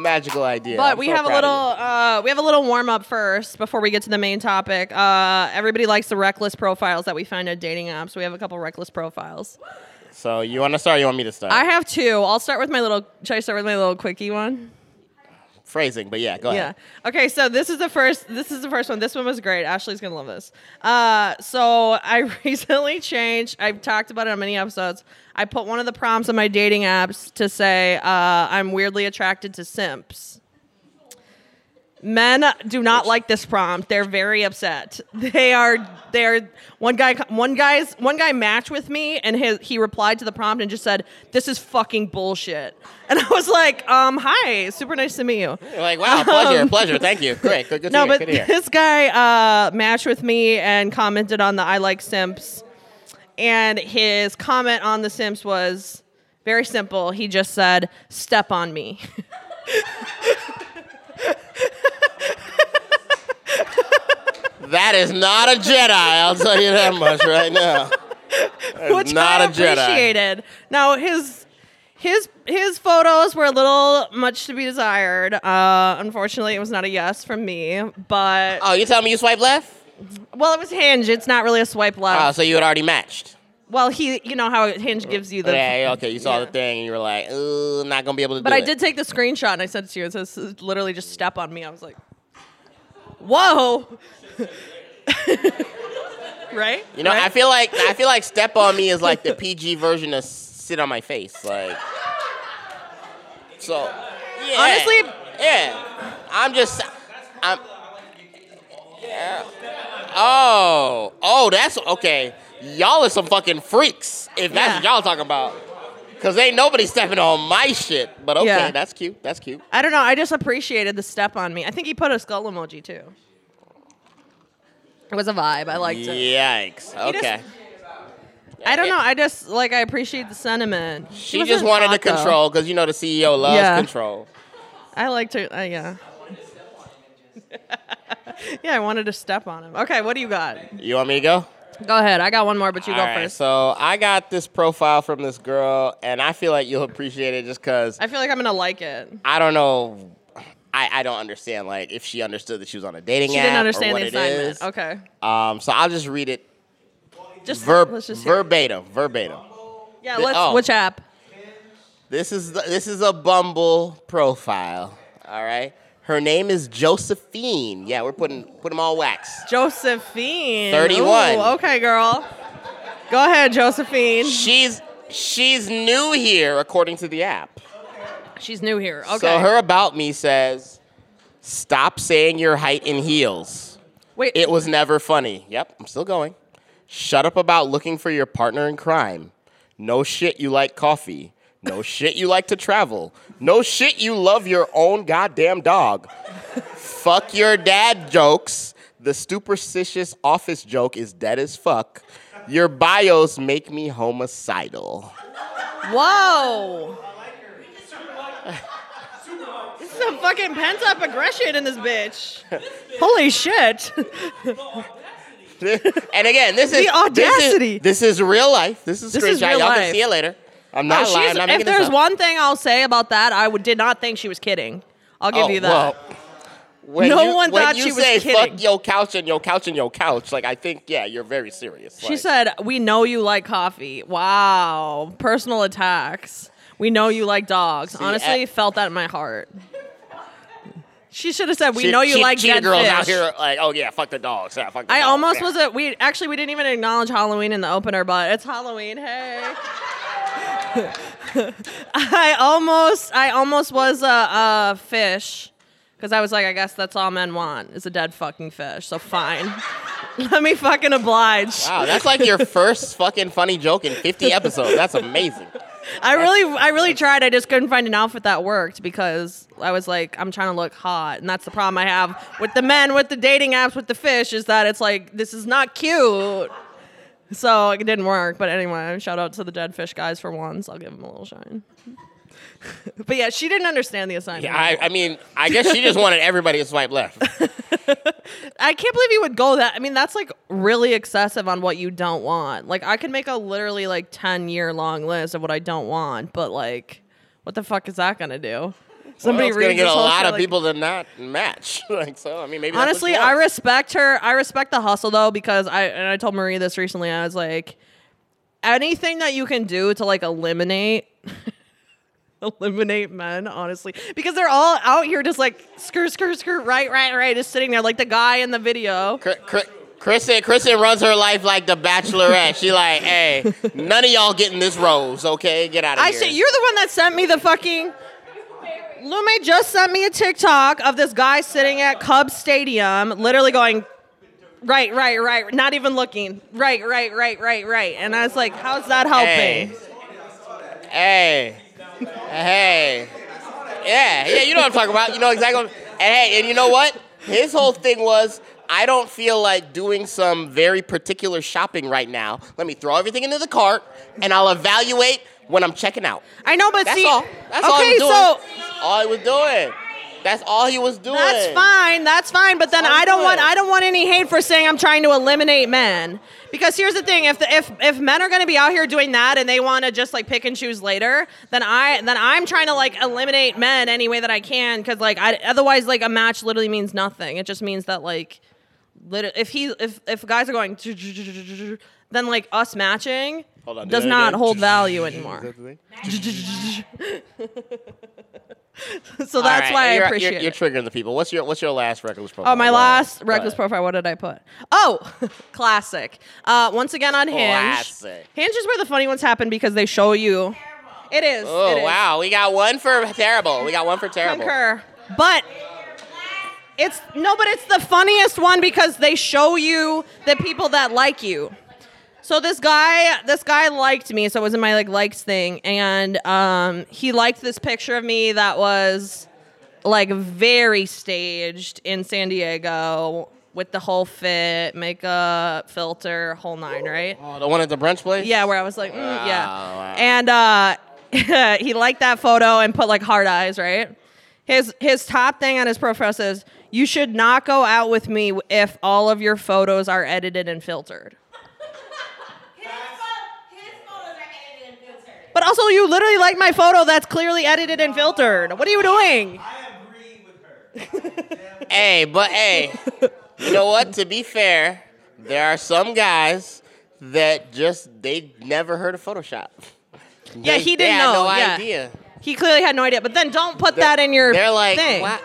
magical idea. But I'm we so have a little uh, we have a little warm up first before we get to the main topic. Uh, everybody likes the reckless profiles that we find at dating apps. We have a couple reckless profiles. So you want to start? Or you want me to start? I have two. I'll start with my little. Should I start with my little quickie one? Phrasing, but yeah, go ahead. Yeah. Okay. So this is the first. This is the first one. This one was great. Ashley's gonna love this. Uh, so I recently changed. I've talked about it on many episodes. I put one of the prompts on my dating apps to say uh, I'm weirdly attracted to simps. Men do not like this prompt. They're very upset. They are. They're one guy. One guy's one guy matched with me, and his he replied to the prompt and just said, "This is fucking bullshit." And I was like, "Um, hi, super nice to meet you." You're like, wow, pleasure, pleasure. Thank you. Great. Good, good No, but good this guy uh, matched with me and commented on the I like simps. And his comment on the simps was very simple. He just said, step on me. That is not a Jedi. I'll tell you that much right now. That is which not I a Jedi. appreciated. Now his his his photos were a little much to be desired. Uh, unfortunately, it was not a yes from me. But Oh, you telling me you swipe left? well, it was Hinge. It's not really a swipe left. Oh, so you had already matched. well, he, you know how Hinge gives you the. yeah, yeah, okay. You saw yeah. the thing and you were like, "Ooh, not gonna be able to But I it." did take the screenshot and I sent it to you. It says literally just step on me. I was like, whoa. right? You know, Right? I feel like I feel like step on me is like the PG version of sit on my face, like. So, yeah. Honestly- yeah. I'm just, I'm. Yeah. Oh, oh, that's okay. Y'all are some fucking freaks. If that's what y'all talking about, cause ain't nobody stepping on my shit. But okay, Yeah. that's cute. That's cute. I don't know. I just appreciated the step on me. I think he put a skull emoji too. It was a vibe. I liked it. Yikes. Okay. I don't know. I just like I appreciate the sentiment. She wasn't just wanted to hot, though. control because you know the CEO loves Yeah. control. I like to. Uh, yeah. yeah, I wanted to step on him. Okay, what do you got? You want me to go? Go ahead. I got one more, but you All go right, first. So I got this profile from this girl, and I feel like you'll appreciate it just because I feel like I'm gonna like it. I don't know. I, I don't understand like if she understood that she was on a dating She app didn't or understand what the assignment. is. Okay. Um, so I'll just read it Just verb let's just hear it. verbatim, verbatim. Yeah, The- let's. oh. Which app? This is the, this is a Bumble profile. All right. Her name is Josephine. Yeah, we're putting put them all wax. Josephine. 31. Ooh, okay, girl. Go ahead, Josephine. She's she's new here according to the app. She's new here. Okay. So her about me says, "Stop saying your height in heels. Wait. It was never funny." Yep, I'm still going. Shut up about looking for your partner in crime. No shit, you like coffee. No shit, you like to travel. No shit, you love your own goddamn dog. fuck your dad jokes. The superstitious office joke is dead as fuck. Your bios make me homicidal. Whoa. This is some fucking pent up aggression in this bitch. Holy shit. and again, this is The audacity. This is, this is real life. This is This screenshot. is real Y'all life. can see it later. I'm not Oh, lying. I'm if there's up. one thing I'll say about that, I would, did not think she was kidding. I'll give Oh, you that. well, No you, one thought she was say kidding. fuck your couch and your couch and your couch, like I think, yeah, you're very serious. She Like, said, "We know you like coffee." Wow, personal attacks. We know you like dogs. See, Honestly, eh. felt that in my heart. She should have said, "We che- know you che- like dead girls fish." out here like, oh yeah, fuck the dogs. Yeah, fuck the I dogs. almost yeah. was a we actually we didn't even acknowledge Halloween in the opener, but it's Halloween. Hey. I almost I almost was a, a fish because I was like, I guess that's all men want is a dead fucking fish. So fine, let me fucking oblige. Wow, that's like your first fucking funny joke in 50 episodes. That's amazing. I really, I really tried. I just couldn't find an outfit that worked because I was like, I'm trying to look hot, and that's the problem I have with the men, with the dating apps, with the fish, is that it's like this is not cute. So it didn't work. But anyway, shout out to the dead fish guys for once. I'll give them a little shine. but yeah, she didn't understand the assignment. Yeah, I, I mean, I guess she just wanted everybody to swipe left. I can't believe you would go that. I mean, that's like really excessive on what you don't want. Like, I can make a literally like 10 year long list of what I don't want, but like, What the fuck is that gonna do? Somebody well, gonna get a lot of like, people to not match. like so, I mean, maybe honestly, I respect her. I respect the hustle though because I and I told Marie this recently. I was like, anything that you can do to like eliminate. eliminate men, honestly, because they're all out here just like skirt, skirt, skirt, right, right, right, just sitting there like the guy in the video. Kristen, Kristen runs her life like the Bachelorette. she like, hey, none of y'all getting this rose, okay? Get out of I here. I said, you're the one that sent me the fucking. Lume just sent me a TikTok of this guy sitting at Cubs Stadium, literally going, right, right, right, not even looking, right, right, right, right, right. And I was like, how's that helping? Hey, hey, hey. yeah, yeah, you know what I'm talking about. You know exactly. What, and hey, and you know what? His whole thing was I don't feel like doing some very particular shopping right now. Let me throw everything into the cart and I'll evaluate when I'm checking out. I know, but That's see, all. That's okay, all he was doing. so all he was doing. That's all he was doing. That's fine. That's fine. But then I don't want I don't want any hate for saying I'm trying to eliminate men. Because here's the thing: if the, if if men are going to be out here doing that and they want to just like pick and choose later, then I then I'm trying to like eliminate men any way that I can. Because like I otherwise like a match literally means nothing. It just means that like, if he if if guys are going, then like us matching on, does not hold value anymore. so that's right. why you're, I appreciate you're, you're, triggering the people. What's your What's your last reckless profile? Oh, my last reckless profile. What did I put? Oh, classic. Uh, once again on Hinge. Classic. Hinge is where the funny ones happen because they show you. It is. Oh it is. wow, we got one for terrible. We got one for terrible. Concur. But it's no, but it's the funniest one because they show you the people that like you. So this guy, this guy liked me, so it was in my like likes thing, and um, he liked this picture of me that was like very staged in San Diego with the whole fit, makeup, filter, whole nine, right? Oh, the one at the brunch place? Yeah, where I was like, mm, yeah. Wow. And uh, he liked that photo and put like hard eyes, right? His his top thing on his profile says, "You should not go out with me if all of your photos are edited and filtered." But also, you literally like my photo that's clearly edited and filtered. What are you doing? I agree with her. hey, but hey, you know what? To be fair, there are some guys that just they never heard of Photoshop. Yeah, he didn't know. no yeah. idea. He clearly had no idea. But then don't put they're, that in your they're like, thing. What?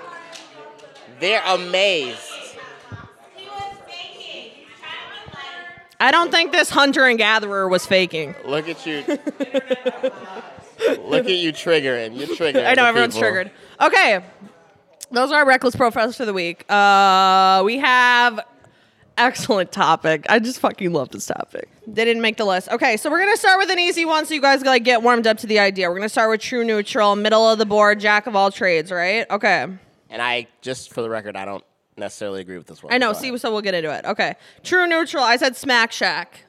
They're amazed. I don't think this hunter and gatherer was faking. Look at you. Look at you triggering. You're triggering. I know everyone's people. triggered. Okay. Those are our reckless profiles for the week. Uh, we have excellent topic. I just fucking love this topic. They didn't make the list. Okay, so we're gonna start with an easy one, so you guys like get warmed up to the idea. We're gonna start with true neutral, middle of the board, jack of all trades, right? Okay. And I just for the record, I don't necessarily agree with this one. I know. See, so we'll get into it. Okay. True neutral. I said Smack Shack.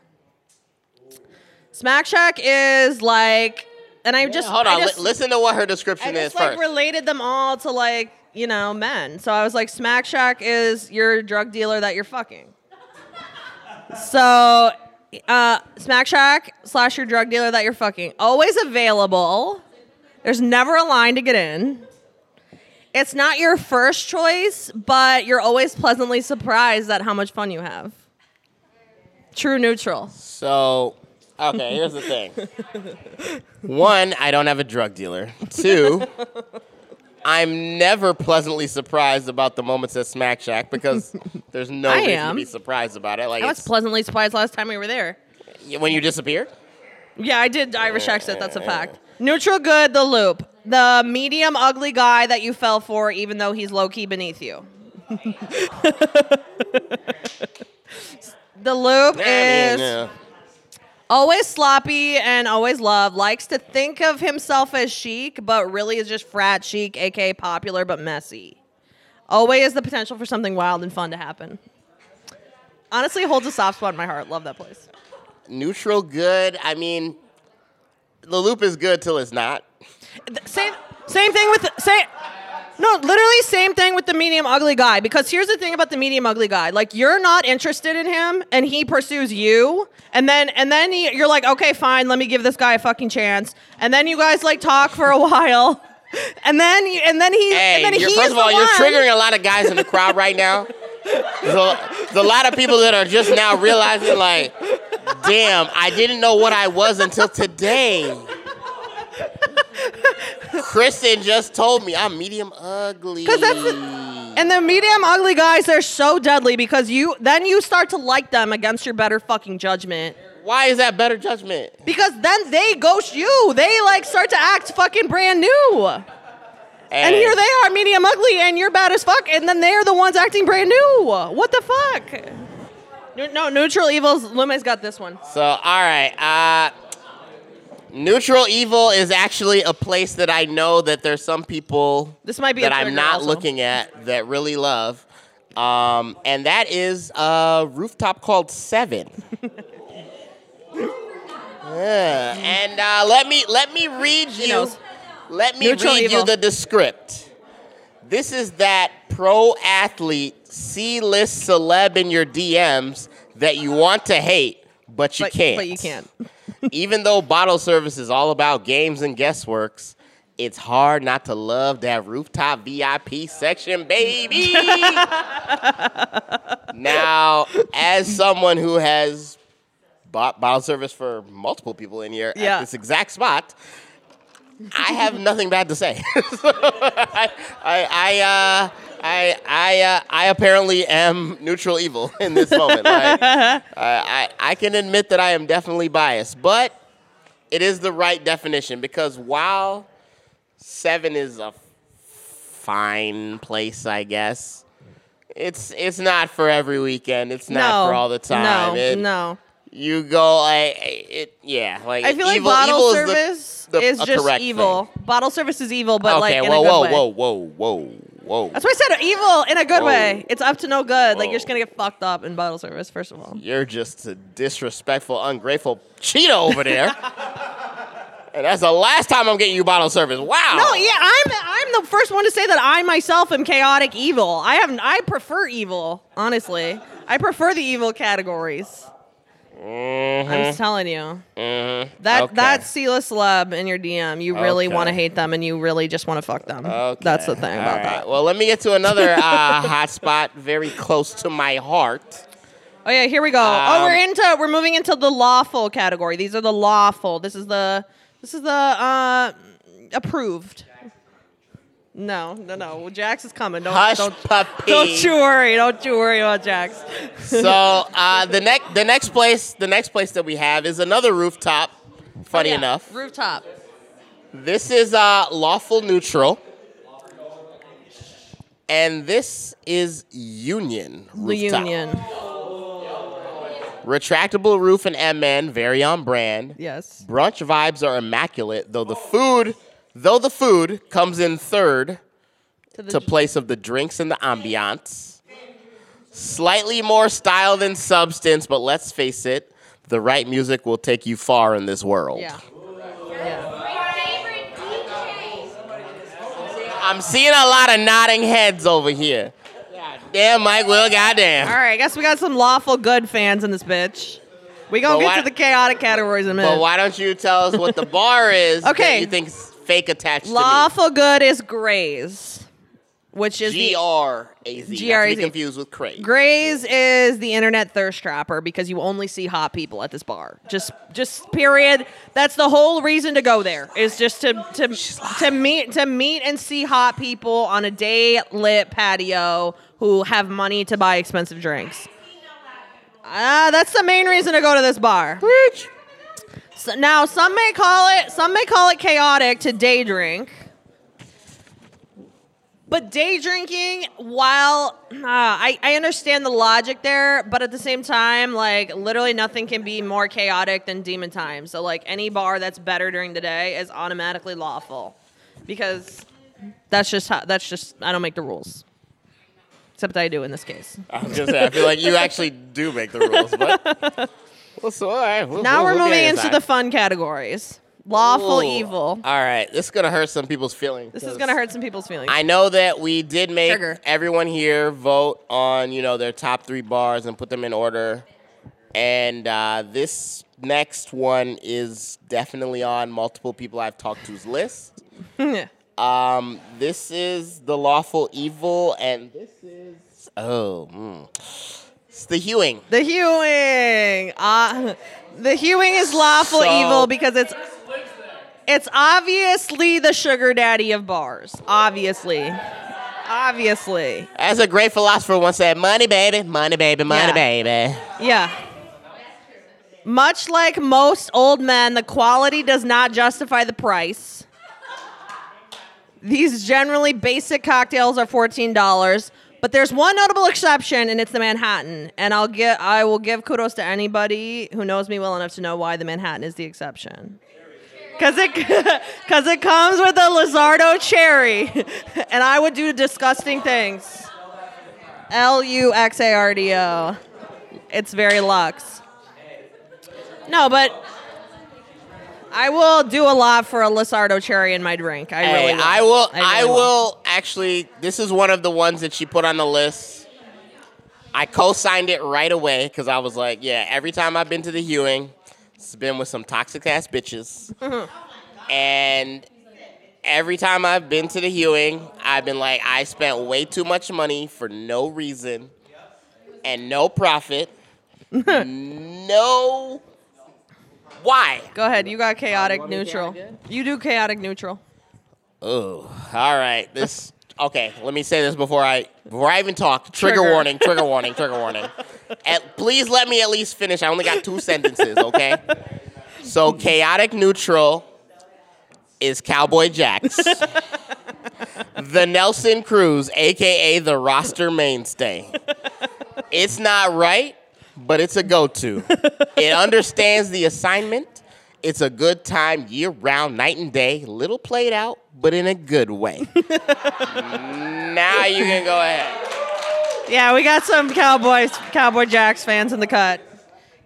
Smack Shack is like, and I yeah, just hold on. Just, listen to what her description I is just, like, first. related them all to like you know men. So I was like, Smack Shack is your drug dealer that you're fucking. so, uh, Smack Shack slash your drug dealer that you're fucking. Always available. There's never a line to get in. It's not your first choice, but you're always pleasantly surprised at how much fun you have. True neutral. So, okay, here's the thing. One, I don't have a drug dealer. Two, I'm never pleasantly surprised about the moments at Smack Shack because there's no I reason am. to be surprised about it. Like I was pleasantly surprised last time we were there. when you disappeared. Yeah, I did Irish exit. That's a fact. Neutral good, the loop. The medium ugly guy that you fell for, even though he's low key beneath you. the loop is yeah. always sloppy and always love. Likes to think of himself as chic, but really is just frat chic, aka popular but messy. Always has the potential for something wild and fun to happen. Honestly, holds a soft spot in my heart. Love that place. Neutral good. I mean, the loop is good till it's not. Same same thing with same No, literally same thing with the medium ugly guy. Because here's the thing about the medium ugly guy: like you're not interested in him, and he pursues you, and then and then he, you're like, okay, fine, let me give this guy a fucking chance, and then you guys like talk for a while, and then you, and then he Hey, and then you're, he's first of all, you're triggering a lot of guys in the crowd right now. There's a, there's a lot of people that are just now realizing, like, damn, I didn't know what I was until today. Kristen just told me I'm medium ugly. that's And the medium ugly guys, they're so deadly because you then you start to like them against your better fucking judgment. Why is that better judgment? Because then they ghost you. They like start to act fucking brand new. And Hey, here they are, medium ugly, and you're bad as fuck, and then they're the ones acting brand new. What the fuck? No, no neutral evils. Lume's got this one. So, all right. Uh, neutral evil is actually a place that I know that there's some people This might be that I'm not also. looking at that really love. Um, and that is a rooftop called Seven. Yeah, and uh, let me let me read you. Let me Neutral read evil. you the descript. This is that pro athlete, C list celeb in your DMs that you want to hate, but you But, can't. but you can't. Even though bottle service is all about games and guessworks, it's hard not to love that rooftop VIP section, baby. now, as someone who has bought bottle service for multiple people in here Yeah. at this exact spot, I have nothing bad to say. So, I, I, I, uh, I, I, uh, I apparently am neutral evil in this moment. Like, I, I, I can admit that I am definitely biased, but it is the right definition because while seven is a fine place, I guess. It's it's not for every weekend. It's not no. for all the time. No. It- no. You go like it. Yeah, like I feel like evil, bottle evil service is, the, the, is a just correct evil. thing. Bottle service is evil, but like okay, in whoa, a good whoa, way. whoa, whoa, whoa, whoa. That's why I said evil in a good Whoa. way. It's up to no good. Like you're just gonna get fucked up in bottle service. First of all. You're just a disrespectful, ungrateful cheetah over there. and that's the last time I'm getting you bottle service. Wow. No, yeah, I'm I'm the first one to say that I myself am chaotic evil. I have I prefer evil, honestly. I prefer the evil categories. I'm just telling you. That Mm-hmm. Okay. that C-list celeb in your DM, you really Okay. want to hate them and you really just want to fuck them. Okay. That's the thing All about right. that. Well, let me get to another uh, hot spot very close to my heart. Oh yeah, here we go. oh, Um, we're into we're moving into the lawful category. These are the lawful. This is the this is the uh approved. No, no, no. Jax is coming. Don't Hush, don't puppy. don't you worry. Don't you worry about Jax. so uh, the next the next place the next place that we have is another rooftop. Funny Oh, Yeah, enough, Rooftop. this is uh, lawful neutral, and this is Union The rooftop. Union. Retractable roof and MN, very on brand. Yes. Brunch vibes are immaculate, though the food, though the food comes in third To the to place of the drinks and the ambiance. Slightly more style than substance, but let's face it, the right music will take you far in this world. yeah. Yeah. I'm seeing a lot of nodding heads over here. Damn, Mike Will, goddamn. All right. I guess we got some lawful good fans in this bitch. We gonna But get why- to the chaotic categories in a minute. But why don't you tell us what the bar is Okay. that you think is fake attached lawful good is Graze, which is me? the G-R-A-Z. Not to be confused with Craig. Graze is the internet thirst trapper because you only see hot people at this bar. Just just period. That's the whole reason to go there. Is just to to to meet to meet and see hot people on a day lit patio who have money to buy expensive drinks. Ah, that's the main reason to go to this bar. So now some may call it some may call it chaotic to day drink. But day drinking, while uh, I, I understand the logic there, but at the same time, like literally nothing can be more chaotic than demon time. So like any bar that's better during the day is automatically lawful, because that's just how that's just I don't make the rules, except I do in this case. I was gonna say, I feel like you actually do make the rules, but well, so all right. We'll, Now we'll- we're we'll moving into the fun categories. Lawful Ooh. evil. All right, this is gonna hurt some people's feelings. This is gonna hurt some people's feelings. I know that we did make Trigger. everyone here vote on you know their top three bars and put them in order, and uh, this next one is definitely on multiple people I've talked to's list. Um, this is the lawful evil, and this is oh, mm. It's the hewing. the hewing. Uh, the hewing is lawful So- evil because it's it's obviously the sugar daddy of bars. Obviously. Obviously. As a great philosopher once said, "Money, baby, money, baby, money, Yeah. baby." Yeah. Much like most old men, the quality does not justify the price. These generally basic cocktails are $14, but there's one notable exception and it's the Manhattan. And I'll get I will give kudos to anybody who knows me well enough to know why the Manhattan is the exception. Cause it, cause it comes with a Luxardo cherry, and I would do disgusting things. L U X A R D O. It's very luxe. No, but I will do a lot for a Luxardo cherry in my drink. I Hey, really will. I will. really I will actually. This is one of the ones that she put on the list. I co-signed it right away because I was like, yeah. Every time I've been to the Hewing, it's been with some toxic ass bitches, and every time I've been to the Hewing, I've been like, I spent way too much money for no reason and no profit. no. Why? Go ahead. You got chaotic neutral. You do chaotic neutral. Oh, all right. This okay. Let me say this before I before I even talk. Trigger, Trigger. warning. Trigger warning. Trigger warning. At, please let me at least finish. I only got two sentences. Okay. So chaotic neutral is Cowboy Jacks. the Nelson Cruz, aka the roster mainstay. It's not right, but it's a go-to. It understands the assignment. It's a good time year round, night and day. Little played out, but in a good way. now you can go ahead. Yeah, we got some Cowboys, Cowboy Jacks fans in the cut.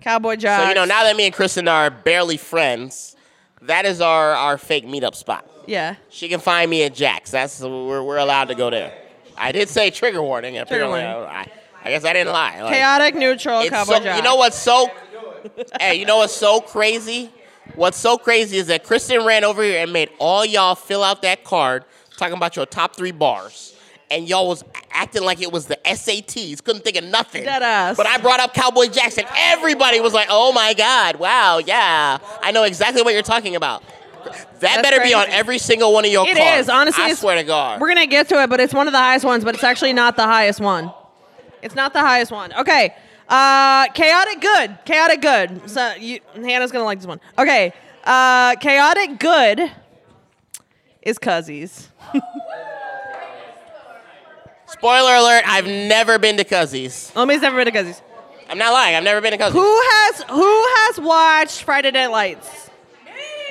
Cowboy Jacks. So you know, now that me and Kristen are barely friends, that is our, our fake meetup spot. Yeah. She can find me at Jack's. That's we're, we're allowed to go there. I did say trigger warning. Apparently, warning. I, I guess I didn't lie. Like, Chaotic neutral it's Cowboy so, you know what's so? hey, you know what's so crazy? What's so crazy is that Kristen ran over here and made all y'all fill out that card talking about your top three bars. And y'all was acting like it was the SATs. Couldn't think of nothing. Dead ass. But I brought up Cowboy Jackson. Everybody was like, "Oh my God! Wow! Yeah, I know exactly what you're talking about." That That's better be on every single one of your It cards. is, honestly, I swear to God. We're gonna get to it, but it's one of the highest ones, but it's actually not the highest one. It's not the highest one. Okay. Uh, chaotic good. Chaotic good. So you, Hannah's gonna like this one. Okay. Uh, chaotic good is Cuzzies. Spoiler alert: I've never been to Cuzzies. Omi's never been to Cuzzies. I'm not lying. I've never been to Cuzzies. Who has who has watched Friday Night Lights?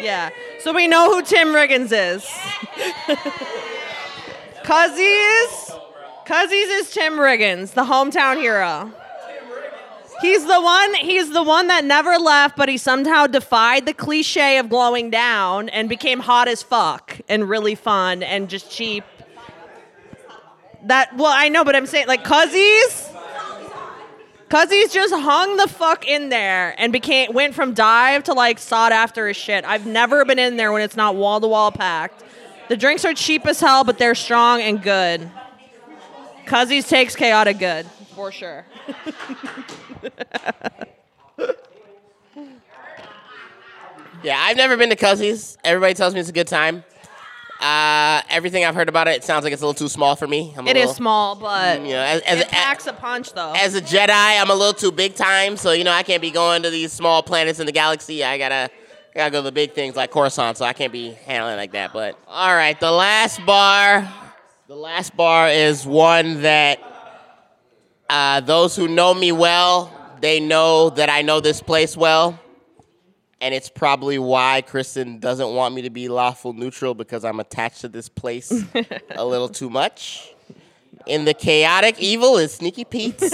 Yeah. So we know who Tim Riggins is. Cuzzies. Cuzzies is Tim Riggins, the hometown hero. He's the one he's the one that never left, but he somehow defied the cliche of glowing down and became hot as fuck and really fun and just cheap. That well, I know, but I'm saying like Cuzzies. Cause he's just hung the fuck in there and became went from dive to like sought after as shit. I've never been in there when it's not wall to wall packed. The drinks are cheap as hell, but they're strong and good. Cuzzies takes chaotic good for sure. Yeah, I've never been to Cuzzies. Everybody tells me it's a good time. Uh, everything I've heard about it, it sounds like it's a little too small for me. I'm It is little- small, but You know, as, as, it a- packs a punch though. as a Jedi, I'm a little too big time, so you know I can't be going to these small planets in the galaxy. I gotta, I gotta go to the big things like Coruscant, so I can't be handling like that. But all right, the last bar, the last bar is one that uh, those who know me well, they know that I know this place well, and it's probably why Kristen doesn't want me to be lawful neutral because I'm attached to this place a little too much. In the chaotic evil is Sneaky Pete's.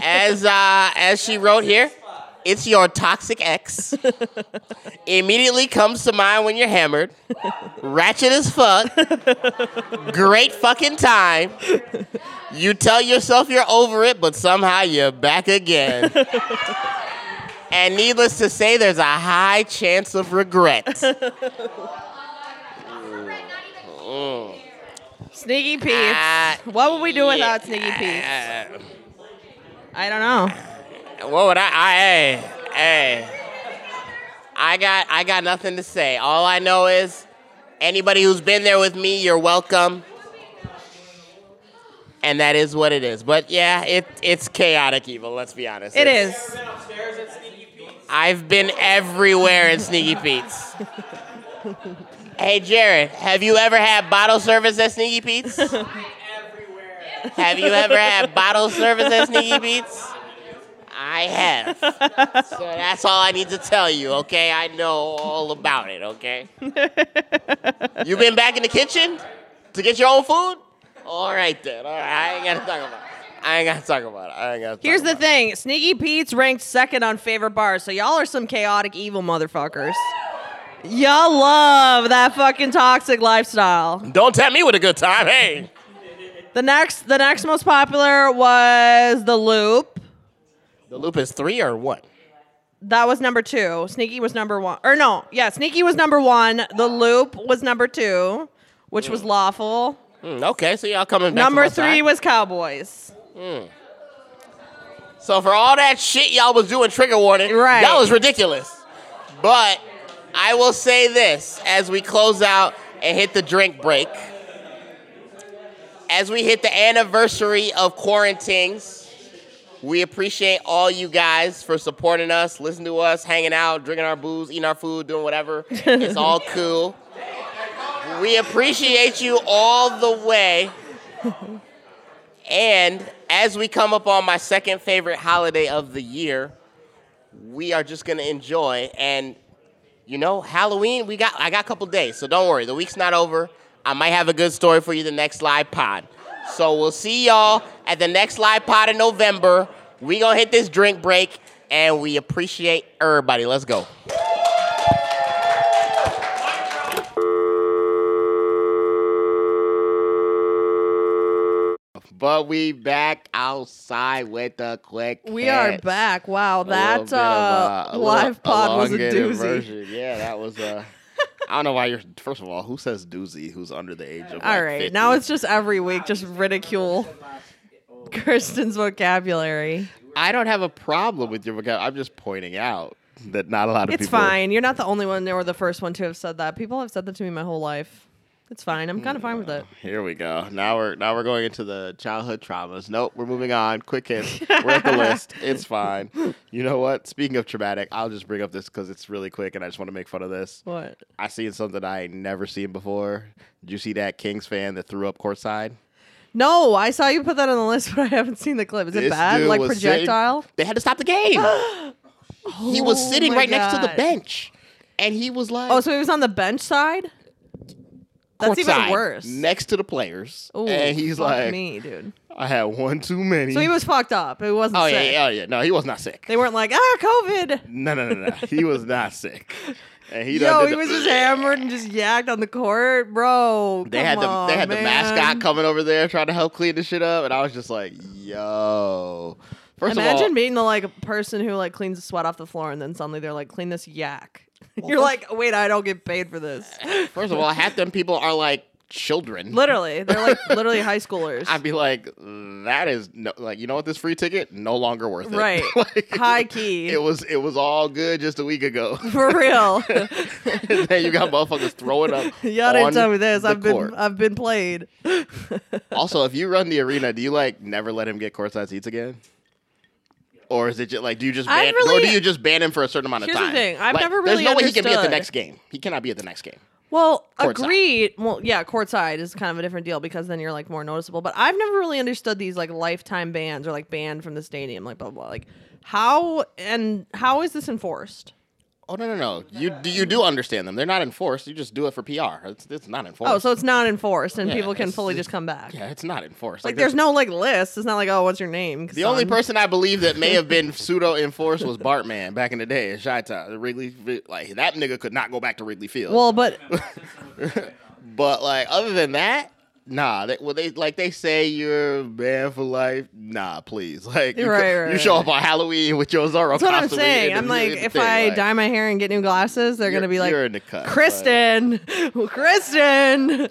as uh, as she wrote here, it's your toxic ex. Immediately comes to mind when you're hammered. Ratchet as fuck. Great fucking time. You tell yourself you're over it, but somehow you're back again. And needless to say, there's a high chance of regret. Sneaky Pete. Uh, what would we do without Sneaky Pete? I don't know. What would I? I hey, hey. I got I got nothing to say. All I know is anybody who's been there with me, you're welcome. And that is what it is. But yeah, it it's chaotic evil. Let's be honest. It It's- is. Been upstairs at Sneaky Pete's. I've been everywhere in Sneaky Pete's. hey Jared, have you ever had bottle service at Sneaky Pete's? Everywhere. Have you ever had bottle service at Sneaky Pete's? I have. So that's all I need to tell you, okay? I know all about it, okay? you been back in the kitchen to get your own food? All right then. All right, I ain't gotta talk about it. I ain't gotta talk about it. I ain't gotta talk Here's the thing Sneaky Pete's ranked second on favorite bars, so y'all are some chaotic, evil motherfuckers. Y'all love that fucking toxic lifestyle. Don't tell me with a good time. Hey. The next, the next most popular was the Loop. The loop is three or what? That was number two. Sneaky was number one. Or no, yeah, Sneaky was number one. The Loop was number two, which was lawful. Hmm, okay, so y'all coming back Number three was Cowboys. So for all that shit y'all was doing trigger warning, Right. y'all was ridiculous. But I will say this as we close out and hit the drink break. As we hit the anniversary of quarantines, we appreciate all you guys for supporting us, listening to us, hanging out, drinking our booze, eating our food, doing whatever. it's all cool. We appreciate you all the way. And as we come up on my second favorite holiday of the year, we are just gonna enjoy. And you know, Halloween, we got I got a couple days, so don't worry. The week's not over. I might have a good story for you the next live pod. So we'll see y'all at the next live pod in November. We gonna hit this drink break, and we appreciate everybody. Let's go. But we back outside with the quick. We are back. Wow, A that uh, a live pod was a doozy. version. Yeah, that was uh I don't know why you're first of all, who says doozy who's under the age of All like, right, 50? now it's just every week, just ridicule Kristen's vocabulary. I don't have a problem with your vocabulary. I'm just pointing out that not a lot of It's people fine. You're not the only one or the first one to have said that. People have said that to me my whole life. It's fine. I'm kind of fine with it. Mm, here we go. Now we're now we're going into the childhood traumas. Nope, we're moving on. Quick hits. We're at the list. It's fine. You know what? Speaking of traumatic, I'll just bring up this because it's really quick, and I just want to make fun of this. What? I seen something I ain't never seen before. Did you see that Kings fan that threw up courtside? No, I saw you put that on the list, but I haven't seen the clip. Is it This bad? dude Like was sitting- projectile? they had to stop the game. he was Oh sitting my right next to the God. bench, and he was oh, like, Oh, so he was on the bench side? That's even worse. next to the players, Ooh, and he's like, me, dude. I had one too many. So he was fucked up. It wasn't Oh yeah, sick. yeah, oh yeah. No, he was not sick. They weren't like, ah, COVID. No, no, no, no. he was not sick. And he Yo, he the- was just hammered and just yacked on the court, bro. They had the on, they had the mascot coming over there trying to help clean the shit up, and I was just like, yo. First Imagine all, being the like person who like cleans the sweat off the floor and then suddenly they're like, clean this yak. You're like, wait, I don't get paid for this. first of all, half them people are like children. literally, they're like literally high schoolers. I'd be like, that is no, like, you know what? This free ticket no longer worth it. Right. Like, High key. It was it was all good just a week ago. for real. then you got motherfuckers throwing up. Y'all didn't tell me this. I've been. I've been played. Also, if you run the arena, do you like never let him get courtside seats again? Or is it just like do you just ban? really- or do you just ban him for a certain amount of Here's the time? thing, I've Like, never really There's no way he can be at the next game. He cannot be at the next game. Well, Courtside. agreed. Well, yeah, courtside is kind of a different deal because then you're like more noticeable. But I've never really understood these like lifetime bans or like banned from the stadium, like blah blah. blah. Like how and how is this enforced? Oh no no no! You do you do understand them? They're not enforced. You just do it for PR. It's it's not enforced. Oh, so it's not enforced, and Yeah, people can fully just come back. yeah, it's not enforced. Like, there's no like list. It's not like, oh, what's your name? The only person I believe that may have been pseudo enforced was Bartman back in the day at Chi Town. Wrigley, like that nigga could not go back to Wrigley Field. Well, but but like other than that, nah. They, well, they like they say you're banned for life. Nah, please. Like you, Right, co- right, you show up on Halloween with your Zorro that's what I'm saying. I'm like, if thing, I like, dye my hair and get new glasses, they're gonna be like, you're in the cut, Kristen, Kristen,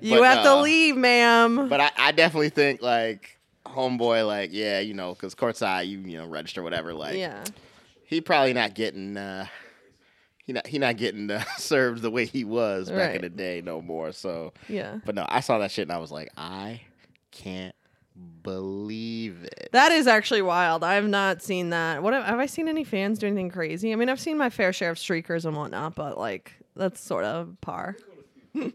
you But, have to uh, leave, ma'am. But I, I definitely think like homeboy, like yeah, you know, because courtside, you you know, register whatever. Like yeah, he probably not getting uh he not he not getting uh, served the way he was back in the day no more. So, yeah. but no, I saw that shit and I was like, I can't believe it. That is actually wild. I have not seen that. What have, have I seen any fans do anything crazy? I mean, I've seen my fair share of streakers and whatnot, but like that's sort of par. uh,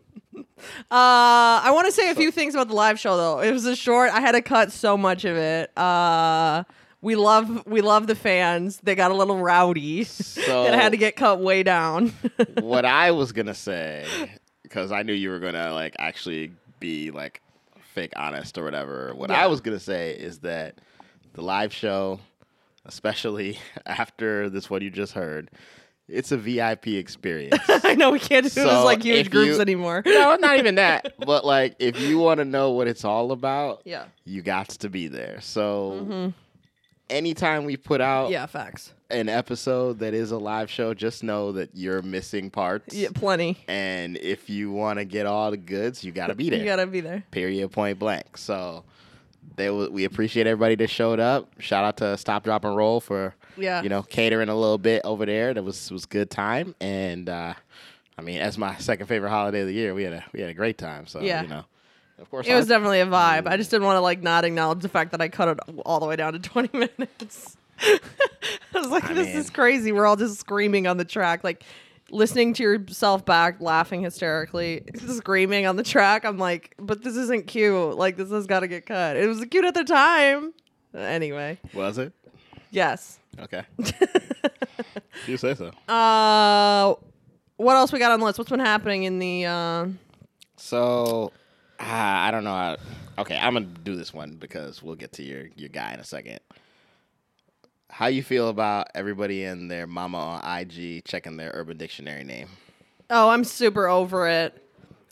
I want to say a few things about the live show though. It was a short. I had to cut so much of it. Uh, we love we love the fans. They got a little rowdy. So and I had to get cut way down. what I was gonna say, because I knew you were gonna like actually be like fake honest or whatever. What Yeah. I was gonna say is that the live show, especially after this one you just heard, it's a VIP experience. I know we can't do So, this like huge groups you- anymore. no, not even that. But like, if you want to know what it's all about, Yeah. you got to be there. So. Mhm. Anytime we put out Yeah, facts. an episode that is a live show, just know that you're missing parts. Yeah, plenty. And if you want to get all the goods, you got to be there. You gotta be there. Period. Point blank. So they w- we appreciate everybody that showed up. Shout out to Stop, Drop, and Roll for Yeah. you know catering a little bit over there. That was was good time. And uh, I mean, as my second favorite holiday of the year, we had a we had a great time. So Yeah. you know, of course, It was I- definitely a vibe. I just didn't want to like not acknowledge the fact that I cut it all the way down to 20 minutes. I was like, I this mean- is crazy. We're all just screaming on the track, like listening to yourself back, laughing hysterically, screaming on the track. I'm like, but this isn't cute. Like this has got to get cut. It was cute at the time. Anyway, was it yes. okay. you say so. Uh, what else we got on the list? What's been happening in the? Uh, So, ah, I don't know. How, okay, I'm gonna do this one because we'll get to your your guy in a second. How you feel about everybody and their mama on IG checking their Urban Dictionary name? Oh, I'm super over it.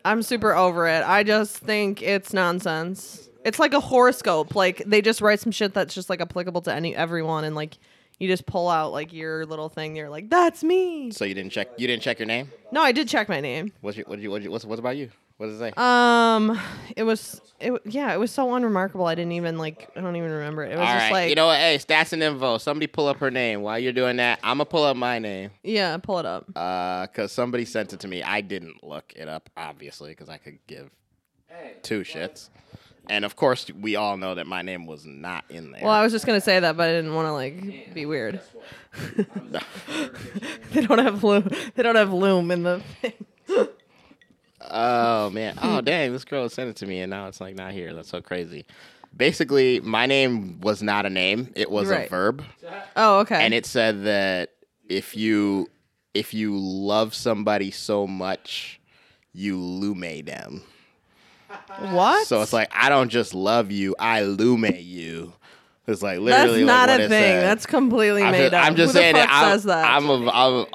I'm super over it. I just think it's nonsense. It's like a horoscope. Like they just write some shit that's just like applicable to any everyone, and like you just pull out like your little thing. You're like, that's me. So you didn't check you didn't check your name? No, I did check my name. What's your, what did you what what's what's about you? What does it say? Um, it was it. w- Yeah, it was so unremarkable. I didn't even like. I don't even remember it. It was All just right, like, you know what? Hey, stats and info. Somebody pull up her name. While you're doing that, I'm gonna pull up my name. yeah, pull it up. Uh, cause somebody sent it to me. I didn't look it up, obviously, because I could give two shits. And of course, we all know that my name was not in there. Well, I was just gonna say that, but I didn't want to like be weird. they don't have loom. They don't have loom in the thing. Oh man. Oh dang, this girl sent it to me and now it's like not here. That's so crazy. Basically, my name was not a name. It was a verb. Oh, okay. And it said that if you if you love somebody so much, you lume them. what? So it's like I don't just love you, I lume you. It's like that's literally not what a it thing. said. That's completely I'm made just, up. I'm just Who saying the fuck that I'm, says that? I'm, a, I'm,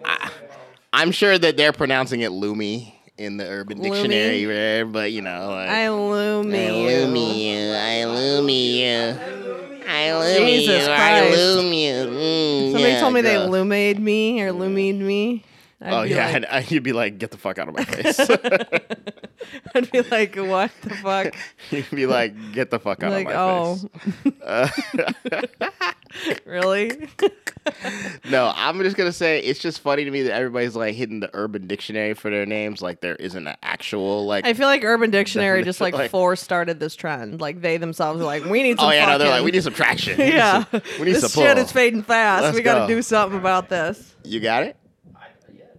I, sure that they're pronouncing it loomy in the Urban Loomy? Dictionary, there, but you know, like, I loom I you. loom you, I loom you, I loom Jesus you, I Christ. loom you. Mm, Somebody yeah, told me girl. they lumed me or lumied me. I'd Oh yeah, like, and I- you'd be like, get the fuck out of my face. I'd be like, what the fuck? you'd be like, get the fuck out like, of my oh, face. Uh, really? no, I'm just gonna say it's just funny to me that everybody's like hitting the Urban Dictionary for their names, like there isn't an actual like. I feel like Urban Dictionary just like, Like- force started this trend. Like they themselves are like, we need some. oh yeah, no, they're like, we need some traction. We need yeah, some- we need this some shit pull. is fading fast. Let's we got to go. do something about this. You got it.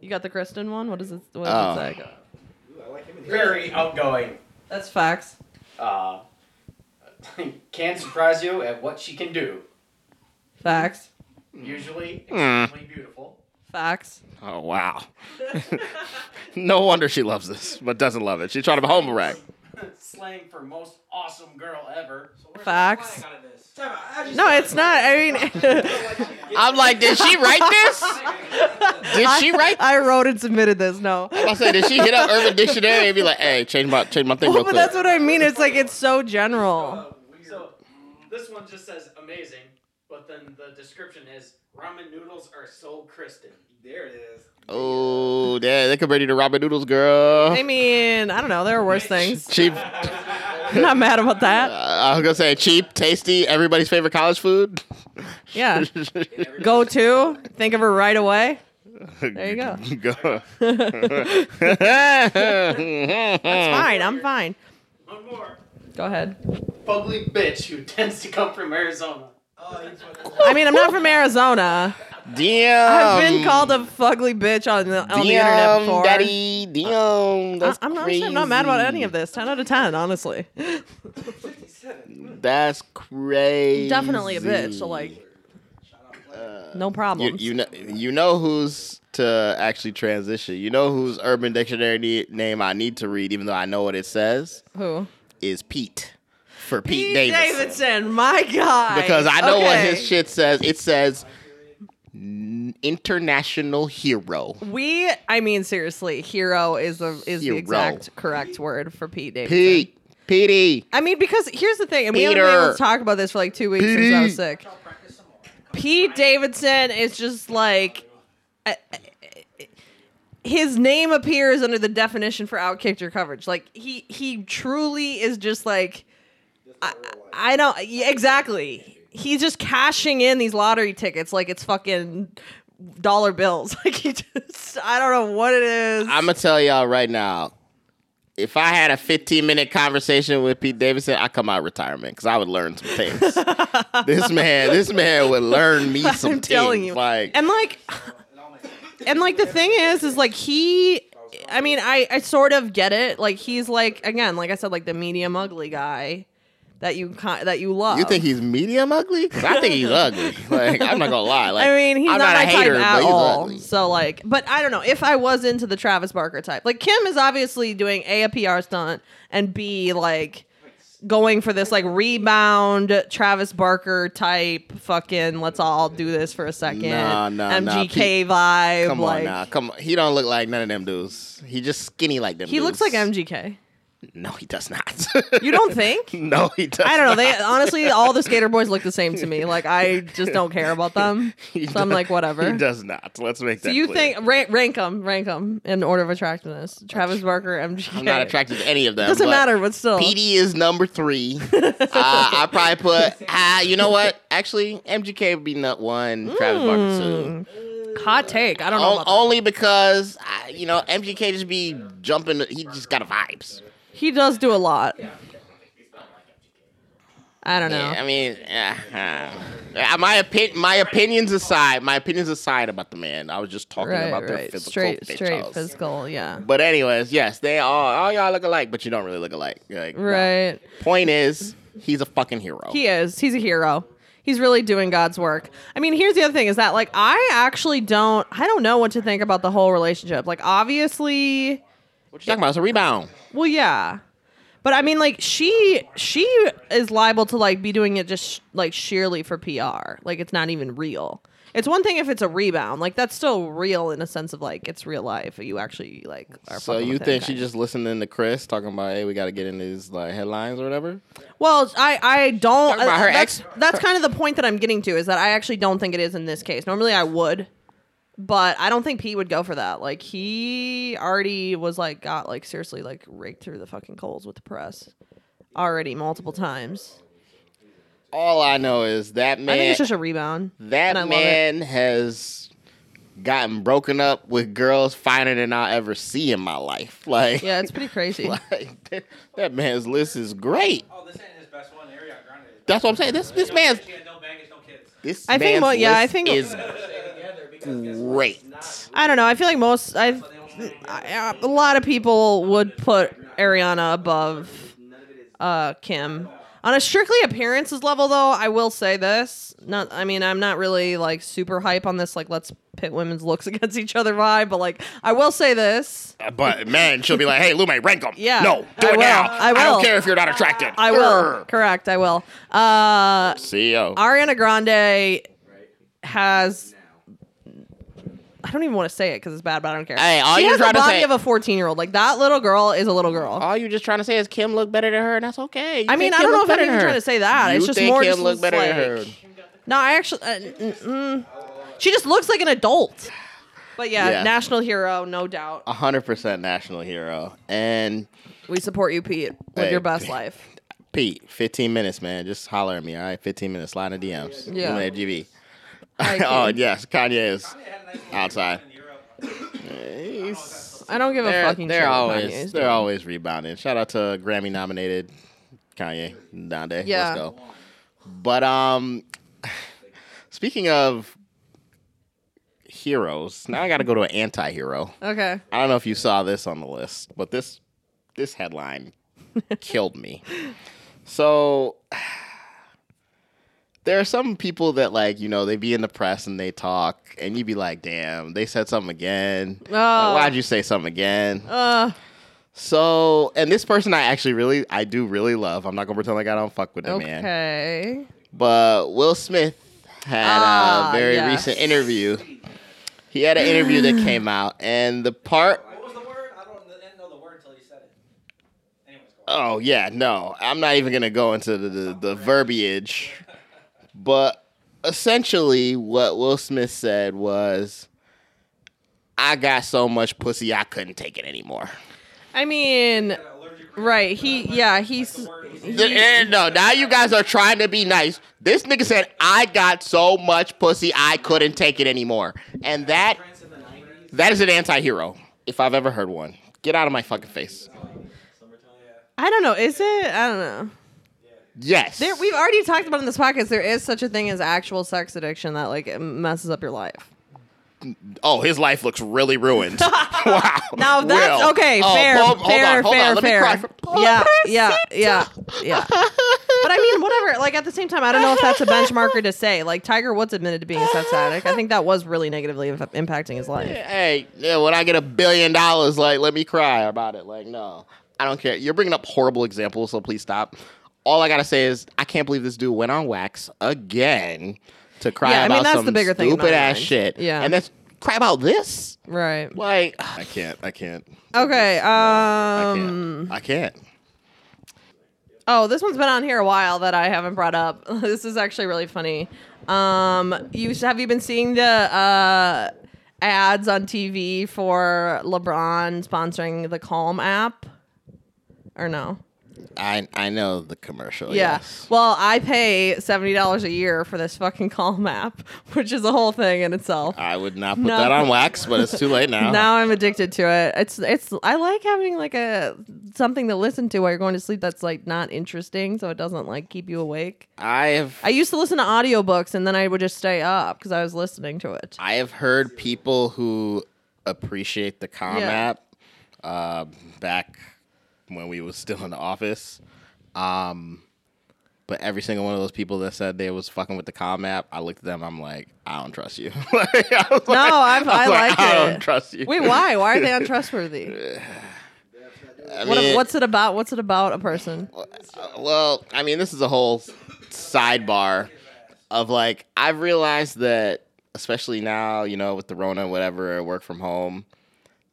You got the Kristen one? What does it? What Oh. does it say? Very outgoing. That's facts. Uh, can surprise you at what she can do. Facts. Usually Hmm. extremely beautiful. Facts. Oh wow. no wonder she loves this, but doesn't love it. She's trying to be humble brag. Slang for most awesome girl ever. Facts. No, it's not. I mean, I'm like, did she write this? Did she write? I wrote and submitted this. No. I say, did she hit up Urban Dictionary and be like, hey, change my change my thing Well, real but quick? that's what I mean. It's like it's so general. So this one just says amazing, but then the description is ramen noodles are so Kristen. There it is. Oh, yeah, they compared you to Robin Noodles, girl. I mean, I don't know. There are worse things. Cheap. I'm not mad about that. Uh, I was gonna say cheap, tasty, everybody's favorite college food. Yeah. Go to. Think of her right away. there you go. go. That's fine. I'm fine. One more. Go ahead. Fugly bitch who tends to come from Arizona. Oh, he's fucking- I mean, I'm not from Arizona. Damn. I've been called a fugly bitch on the, on the internet Damn, before. daddy. Damn. I, That's I'm not. crazy. I'm not mad about any of this. Ten out of ten, honestly. That's crazy. Definitely a bitch. So like, no uh, You, you know you know who's to actually transition. You know whose Urban Dictionary name I need to read, even though I know what it says, Who? is Pete for Pete, Pete Davidson. Davidson, my God. Because I know what his shit says. It says international hero. We, I mean, seriously, hero is the is Hero. the exact correct word for Pete Davidson. Pete, Petey. I mean, because here's the thing, and we haven't been able to talk about this for like two weeks since I was sick. Pete Davidson is just like uh, his name appears under the definition for outkicked your coverage. Like he he truly is just like I, I don't yeah, exactly. He's just cashing in these lottery tickets like it's fucking dollar bills. Like he just I don't know what it is. I'm gonna tell y'all right now. If I had a 15 minute conversation with Pete Davidson, I come out of retirement because I would learn some things. this man, this man would learn me some I'm things. you. Like, and like and like the thing is is like he i mean i i sort of get it like he's like again like i said like the medium ugly guy that you ki- that you love you think he's medium ugly? 'Cause I think he's ugly. Like, I'm not gonna lie. Like, I mean, he's I'm not, not, my hater, type at but he's all. ugly. So like, but I don't know if I was into the Travis Barker type. Like Kim is obviously doing a a PR stunt and b like going for this like rebound Travis Barker type fucking let's all do this for a second Nah, nah, nah. MGK Pete- vibe. Come like, on now, come on. He don't look like none of them dudes. He just skinny like them. He looks like. MGK. No, he does not. You don't think? no, he does. I don't know. They honestly, all the skater boys look the same to me. Like I just don't care about them. He So I'm like, whatever. He does not. Let's make So that. you clear. think rank, rank them, rank them in order of attractiveness? Travis Barker, MGK. I'm not attracted to any of them. Doesn't matter, but still. PD is number three. uh, I probably put. Uh, you know what? Actually, MGK would be nut one. Travis Barker two. Hot take. I don't know. O- only because uh, you know MGK just be jumping. He just got vibes. He does do a lot. I don't know. Yeah, I mean, uh, uh, my opinion, my opinions aside, my opinions aside about the man. I was just talking right, about their right. physical Straight, features. straight physical. Yeah. But anyways, yes, they all all y'all look alike, but you don't really look alike. Like, no. Right. Point is, he's a fucking hero. He is. He's a hero. He's really doing God's work. I mean, here's the other thing: is that like I actually don't. I don't know what to think about the whole relationship. Like, obviously. What you talking about? It's a rebound. Well, yeah. But I mean, like she she is liable to like be doing it just like sheerly for PR. Like it's not even real. It's one thing if it's a rebound, like that's still real in a sense of like it's real life. You actually like are. So you think she just listening to Chris talking about, hey, we got to get in these like headlines or whatever? Well, I I don't. Talking about her uh, that's, ex- that's kind of the point that I'm getting to is that I actually don't think it is in this case. Normally I would, but I don't think Pete would go for that. Like he already was like got like seriously like raked through the fucking coals with the press already multiple times. All I know is that man. I think it's just a rebound. That and I love it. man has gotten broken up with girls finer than I'll ever see in my life. Like, Yeah, it's pretty crazy. like that, that man's list is great. Oh, this ain't his best one. Ariana Grande. That's what I'm saying. This this man's no baggage, no kids. this I think man's mo- yeah, I list think- is Together because guess what? Great. I don't know. I feel like most I, a lot of people would put Ariana above uh Kim. On a strictly appearances level, though, I will say this. Not, I mean, I'm not really like super hype on this. Like, let's pit women's looks against each other vibe. But like, I will say this. But man, she'll be like, "Hey, Lume, rank them." Yeah, No, do I it will. now. I don't care if you're not attracted. I will. Grr. Correct. I will. Uh, CEO. Ariana Grande has. I don't even want to say it because it's bad, but I don't care. Hey, all she you're has the trying to body say- of a 14 year old. Like that little girl is a little girl. All you're just trying to say is Kim looked better than her, and that's okay. You I mean, think I Kim don't know look if I'm even than trying to say that. You it's just think more Kim just look better like, than her. No, I actually. Uh, mm, mm. she just looks like an adult. But yeah, Yeah. national hero, no doubt. A hundred percent national hero. And We support you, Pete. Live Hey, your best life. Pete, 15 minutes, man. Just holler at me, all right? 15 minutes. Slide in the DMs. Yeah. Luminate GB. Hi, oh, yes. Kanye is outside. In Europe. He's, I don't give a they're fucking they're shit always Kanye is they're doing. always rebounding. Shout out to Grammy nominated Kanye Donda. Yeah. Let's go. But um speaking of heroes, now I got to go to an anti-hero. Okay. I don't know if you saw this on the list, but this this headline killed me. So there are some people that like, you know, they be in the press and they talk and you be like, "Damn, they said something again. Oh. Like, why'd you say something again?" Uh, So, and this person I actually really I do really love. I'm not going to pretend like I don't fuck with the man. okay. But Will Smith had Ah, a very yes. recent interview. He had an interview that came out and the part What was the word? I don't I didn't know the word until you said it. Anyways, go on. Oh yeah, no, I'm not even gonna go into the, the, the verbiage, but essentially, what Will Smith said was, "I got so much pussy, I couldn't take it anymore." I mean, right. He, yeah, he's. the word was- Th- eh, no, now you guys are trying to be nice. This nigga said, "I got so much pussy, I couldn't take it anymore," and that Prince in the 90s. that is an anti-hero if I've ever heard one. Get out of my fucking face. I don't know. Is it? I don't know. Yes. There, we've already talked about in this podcast. There is such a thing as actual sex addiction that like it messes up your life. oh, his life looks really ruined. wow. Now that's Will. okay. Oh, fair, hold- hold fair, on, hold fair, on. Fair. for- yeah, yeah, yeah, yeah. But I mean, whatever. Like at the same time, I don't know if that's a benchmarker to say. Like Tiger Woods admitted to being a sex addict. I think that was really negatively inf- impacting his life. hey, yeah, when I get a billion dollars, like, let me cry about it. Like, no, I don't care. You're bringing up horrible examples, so please stop. All I gotta say is, I can't believe this dude went on wax again to cry Yeah, I about mean, that's some the bigger thing in my stupid ass mind. shit. Yeah. and that's cry about this. Right. Like, I can't. I can't. Okay. I Um. can't. I can't. Oh, this one's been on here a while that I haven't brought up. this is actually really funny. Um, you have you been seeing the uh, ads on TV for LeBron sponsoring the Calm app, or no? I I know the commercial. Yeah. Yes. Well, I pay seventy dollars a year for this fucking Calm app, which is a whole thing in itself. I would not put No. that on wax, but it's too late now. Now I'm addicted to it. It's it's I like having like a something to listen to while you're going to sleep that's like not interesting, so it doesn't like keep you awake. I have I used to listen to audiobooks and then I would just stay up because I was listening to it. I have heard people who appreciate the Calm Yeah. app uh, back when we was still in the office. Um, but every single one of those people that said they was fucking with the Calm app, I looked at them. I'm like, I don't trust you. Like, I No, like- I was like I it. don't trust you. Wait, why? Why are they untrustworthy? I What, what's it about? What's it about a person? well, I mean, this is a whole sidebar of like I've realized that, especially now, you know, with the Rona, whatever, work from home,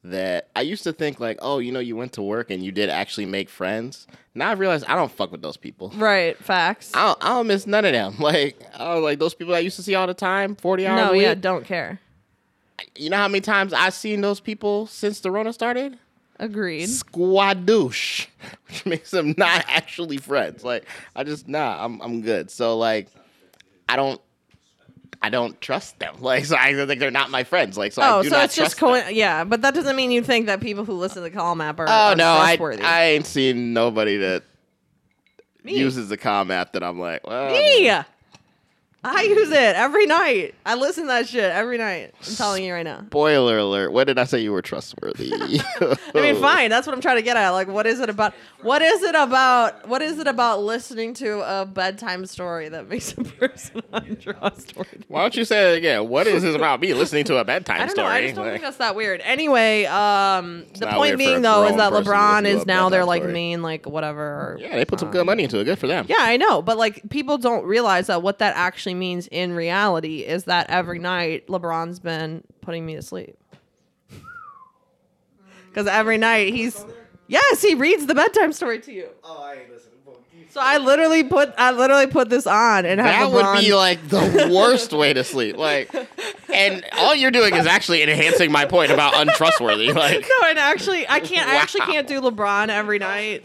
that I used to think like, oh, you know, you went to work and you did actually make friends. Now I've realized I don't fuck with those people. Right, facts. I don't, I don't miss none of them. Like, I was like those people I used to see all the time, forty hours No, a week. yeah, don't care. You know how many times I've seen those people since the Rona started? Agreed. squadouche, which makes them not actually friends. Like I just nah, I'm I'm good. So like I don't I don't trust them. Like so I think they're not my friends. Like so I Oh, do so not it's just trust them. yeah, but that doesn't mean you think that people who listen to the Calm app are Oh no, I. I ain't seen nobody that Me. uses the Calm app that I'm like, well, Me. I use it every night. I listen to that shit every night. I'm telling you right now. Spoiler alert. When did I say you were trustworthy? I mean, fine. That's what I'm trying to get at. Like, what is it about? What is it about? What is it about listening to a bedtime story that makes a person untrustworthy? Why don't you say it again? What is this about me listening to a bedtime I don't know. story? I just don't Like- think that's that weird. Anyway, um, the point being though is that LeBron is now their like story. main like whatever. yeah, they put some good money into it. Good for them. Yeah, I know, but like people don't realize that what that actually means in reality is that every night LeBron's been putting me to sleep. Because every night he's yes, he reads the bedtime story to you. Oh, I ain't listening. So I literally put I literally put this on and have That LeBron. would be like the worst way to sleep. Like, and all you're doing is actually enhancing my point about untrustworthy. Like, no, and actually, I can't. I actually can't do LeBron every night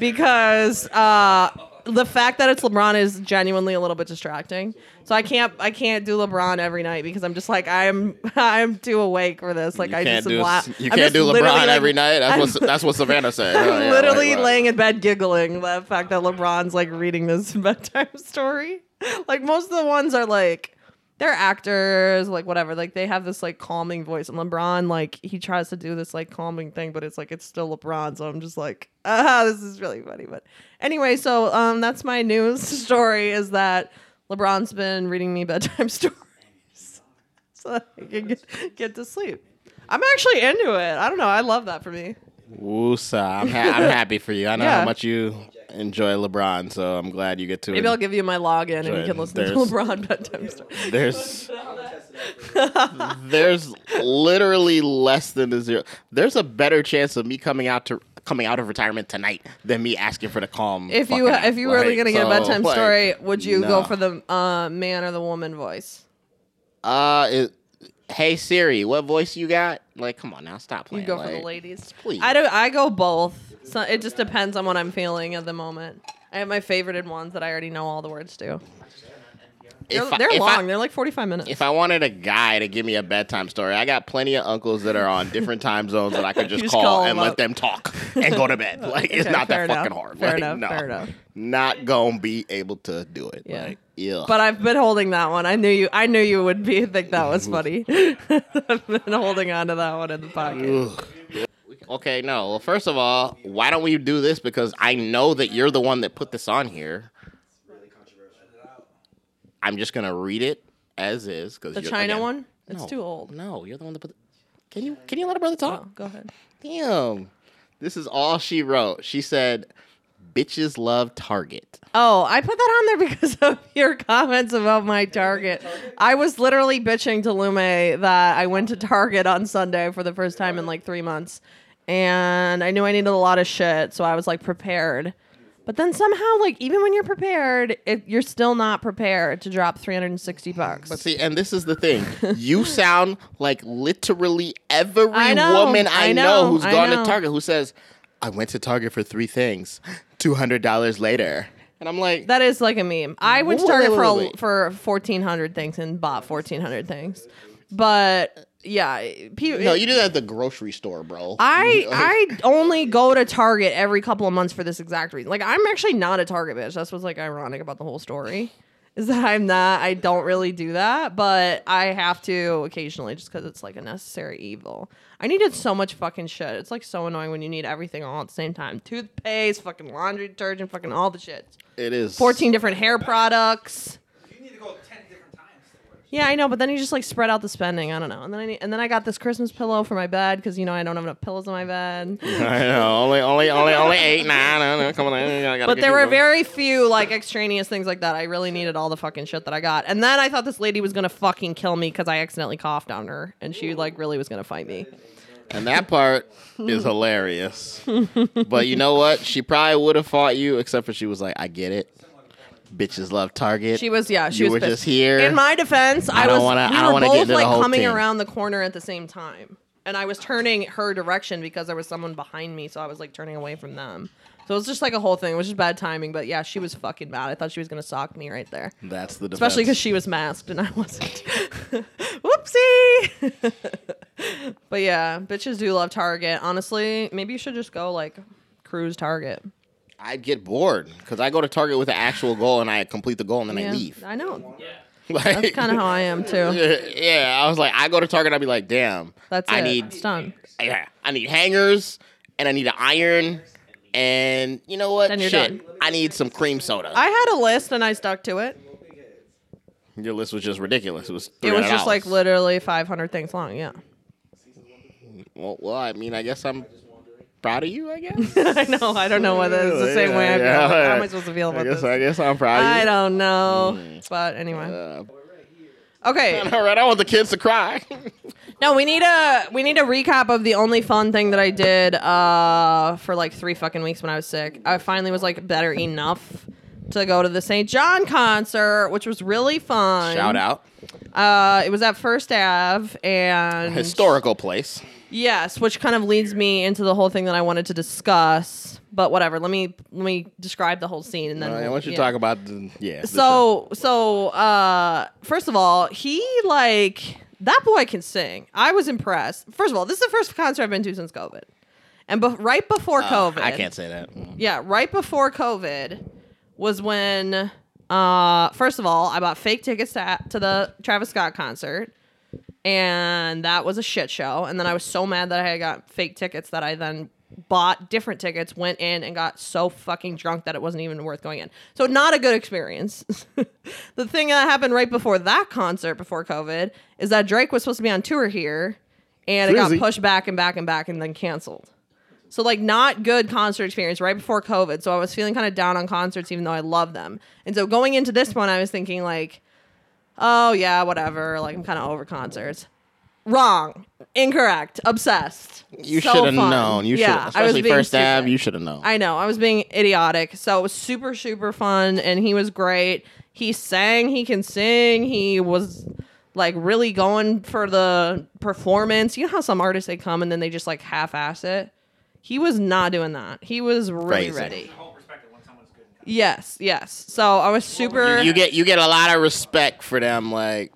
because uh, the fact that it's LeBron is genuinely a little bit distracting. So I can't. I can't do LeBron every night because I'm just like I'm. I'm too awake for this. Like you I can't just do la- you I'm can't do LeBron like- every night. That's what that's what Savannah said. I'm Oh, yeah, literally like, laying in bed giggling the fact that LeBron's like reading this bedtime story. Like most of the ones are like they're actors, like whatever. Like they have this like calming voice, and LeBron like he tries to do this like calming thing, but it's like it's still LeBron. So I'm just like, ah, this is really funny. But anyway, so um, that's my news story is that LeBron's been reading me bedtime stories so that I can get, get to sleep. I'm actually into it. I don't know. I love that for me. Woosa. I'm, ha- I'm happy for you. I know Yeah. how much you enjoy LeBron, so I'm glad you get to Maybe. I'll give you my login and you can listen to LeBron bedtime story. There's I'm gonna test it out for you. there's literally less than a zero. There's a better chance of me coming out to coming out of retirement tonight than me asking for the calm. If you if you were really like, gonna get a bedtime like, story, would you go for the uh, man or the woman voice? Uh, it, hey Siri, what voice you got? Like, come on now, stop playing. You go for the ladies. Please. I do. I go both. So it just depends on what I'm feeling at the moment. I have my favorited ones that I already know all the words to. They're, I- they're if I- long. they're like 45 minutes. If I wanted a guy to give me a bedtime story, I got plenty of uncles that are on different time zones that I could just, just call, call and them let them talk and go to bed. Like it's not that fucking hard. Fair like, have no, fair enough. Not gonna be able to do it. Yeah. Like, yeah. but I've been holding that one. I knew you. I knew you would be think that was funny. I've been holding on to that one in the pocket. Okay, no. Well, first of all, why don't we do this? Because I know that you're the one that put this on here. Really controversial. I'm just gonna read it as is. Because The China one. It's No. too old. No, you're the one that put. Can you can you let a brother talk? Oh, go ahead. Damn. This is all she wrote. She said, "Bitches love Target." Oh, I put that on there because of your comments about my Target. I was literally bitching to Lume that I went to Target on Sunday for the first time in like three months. And I knew I needed a lot of shit, so I was like prepared. But then somehow, like, even when you're prepared, it, you're still not prepared to drop 360 bucks. But see, and this is the thing. You sound like literally every I know, woman I, I know, know, who's I gone know. to Target who says, "I went to Target for three things, two hundred dollars later," and I'm like, That is like a meme. I went to Wait, Target wait, for a, wait, for fourteen hundred things and bought fourteen hundred things, but yeah, people. "No, you do that at the grocery store, bro." I I only go to Target every couple of months for this exact reason. Like I'm actually not a Target bitch. That's what's like ironic about the whole story. Is that I'm not. I don't really do that, but I have to occasionally just because it's like a necessary evil. I needed so much fucking shit. It's like so annoying when you need everything all at the same time. Toothpaste, fucking laundry detergent, fucking all the shit. it is 14 different hair products. You need to go ten different times. to work. Yeah, I know, but then you just like spread out the spending. I don't know. And then I need, and then I got this Christmas pillow for my bed because you know I don't have enough pillows in my bed. I know, only, only, only, only eight, nine. I don't know, come on, I gotta But there were very few like extraneous things like that. I really needed all the fucking shit that I got. And then I thought this lady was gonna fucking kill me because I accidentally coughed on her, and she like really was gonna fight me. And that part is hilarious. but you know what? She probably would have fought you, except for she was like, I get it. Bitches love Target. She was yeah. She You was were pissed. just here. In my defense, I, I don't was. wanna- we I don't were both get into the like coming thing. around the corner at the same time, and I was turning her direction because there was someone behind me, so I was like turning away from them. So it was just like a whole thing. It was just bad timing. But yeah, she was fucking bad. I thought she was gonna sock me right there. That's the defense. Especially because she was masked and I wasn't. Whoopsie. but yeah, bitches do love Target. Honestly, maybe you should just go like cruise Target. I'd get bored because I go to Target with an actual goal and I complete the goal and then I leave. I know. Yeah. Like, That's kind of how I am too. yeah, I was like, I go to Target, I'd be like, damn, That's I it. need it's done. yeah, I need hangers and I need an iron and you know what? Then you're Shit, done. I need some cream soda. I had a list and I stuck to it. Your list was just ridiculous. It was It was just like literally 500 things long. Yeah. Well, well, I mean, I guess I'm proud of you. I guess. I know. I don't know whether it's the same way I feel. Yeah, yeah. How am I supposed to feel I about guess this? I guess I'm proud of you. I don't know. But anyway. Uh, Okay. all right, I want the kids to cry. No, we need a we need a recap of the only fun thing that I did uh for like three fucking weeks when I was sick. I finally was like better enough to go to the St. John concert, which was really fun. Shout out, Uh, it was at First Ave and historical place. Yes, which kind of leads me into the whole thing that I wanted to discuss. But whatever, let me let me describe the whole scene and then I want you to talk about the yeah. the show. So so uh first of all, he like that boy can sing. I was impressed. First of all, this is the first concert I've been to since COVID. And be- right before Uh, COVID. I can't say that. Yeah, right before COVID was when uh first of all, I bought fake tickets to to the Travis Scott concert. And that was a shit show. And then I was so mad that I got fake tickets that I then bought different tickets, went in and got so fucking drunk that it wasn't even worth going in. So not a good experience. the thing that happened right before that concert before COVID is that Drake was supposed to be on tour here and it got pushed back and back and back and then canceled. So like not good concert experience right before COVID. So I was feeling kind of down on concerts even though I love them. And so going into this one I was thinking like oh yeah, whatever, like I'm kind of over concerts. Wrong. Incorrect. Obsessed. You So should have known. You should, yeah, I was especially being first stupid. You should have known. I know. I was being idiotic. So it was super, super fun, and he was great. He sang. He can sing. He was like really going for the performance. You know how some artists they come and then they just like half-ass it. He was not doing that. He was really Crazy. ready. whole perspective when someone's good. Yes, yes. So I was super. you get you get a lot of respect for them. Like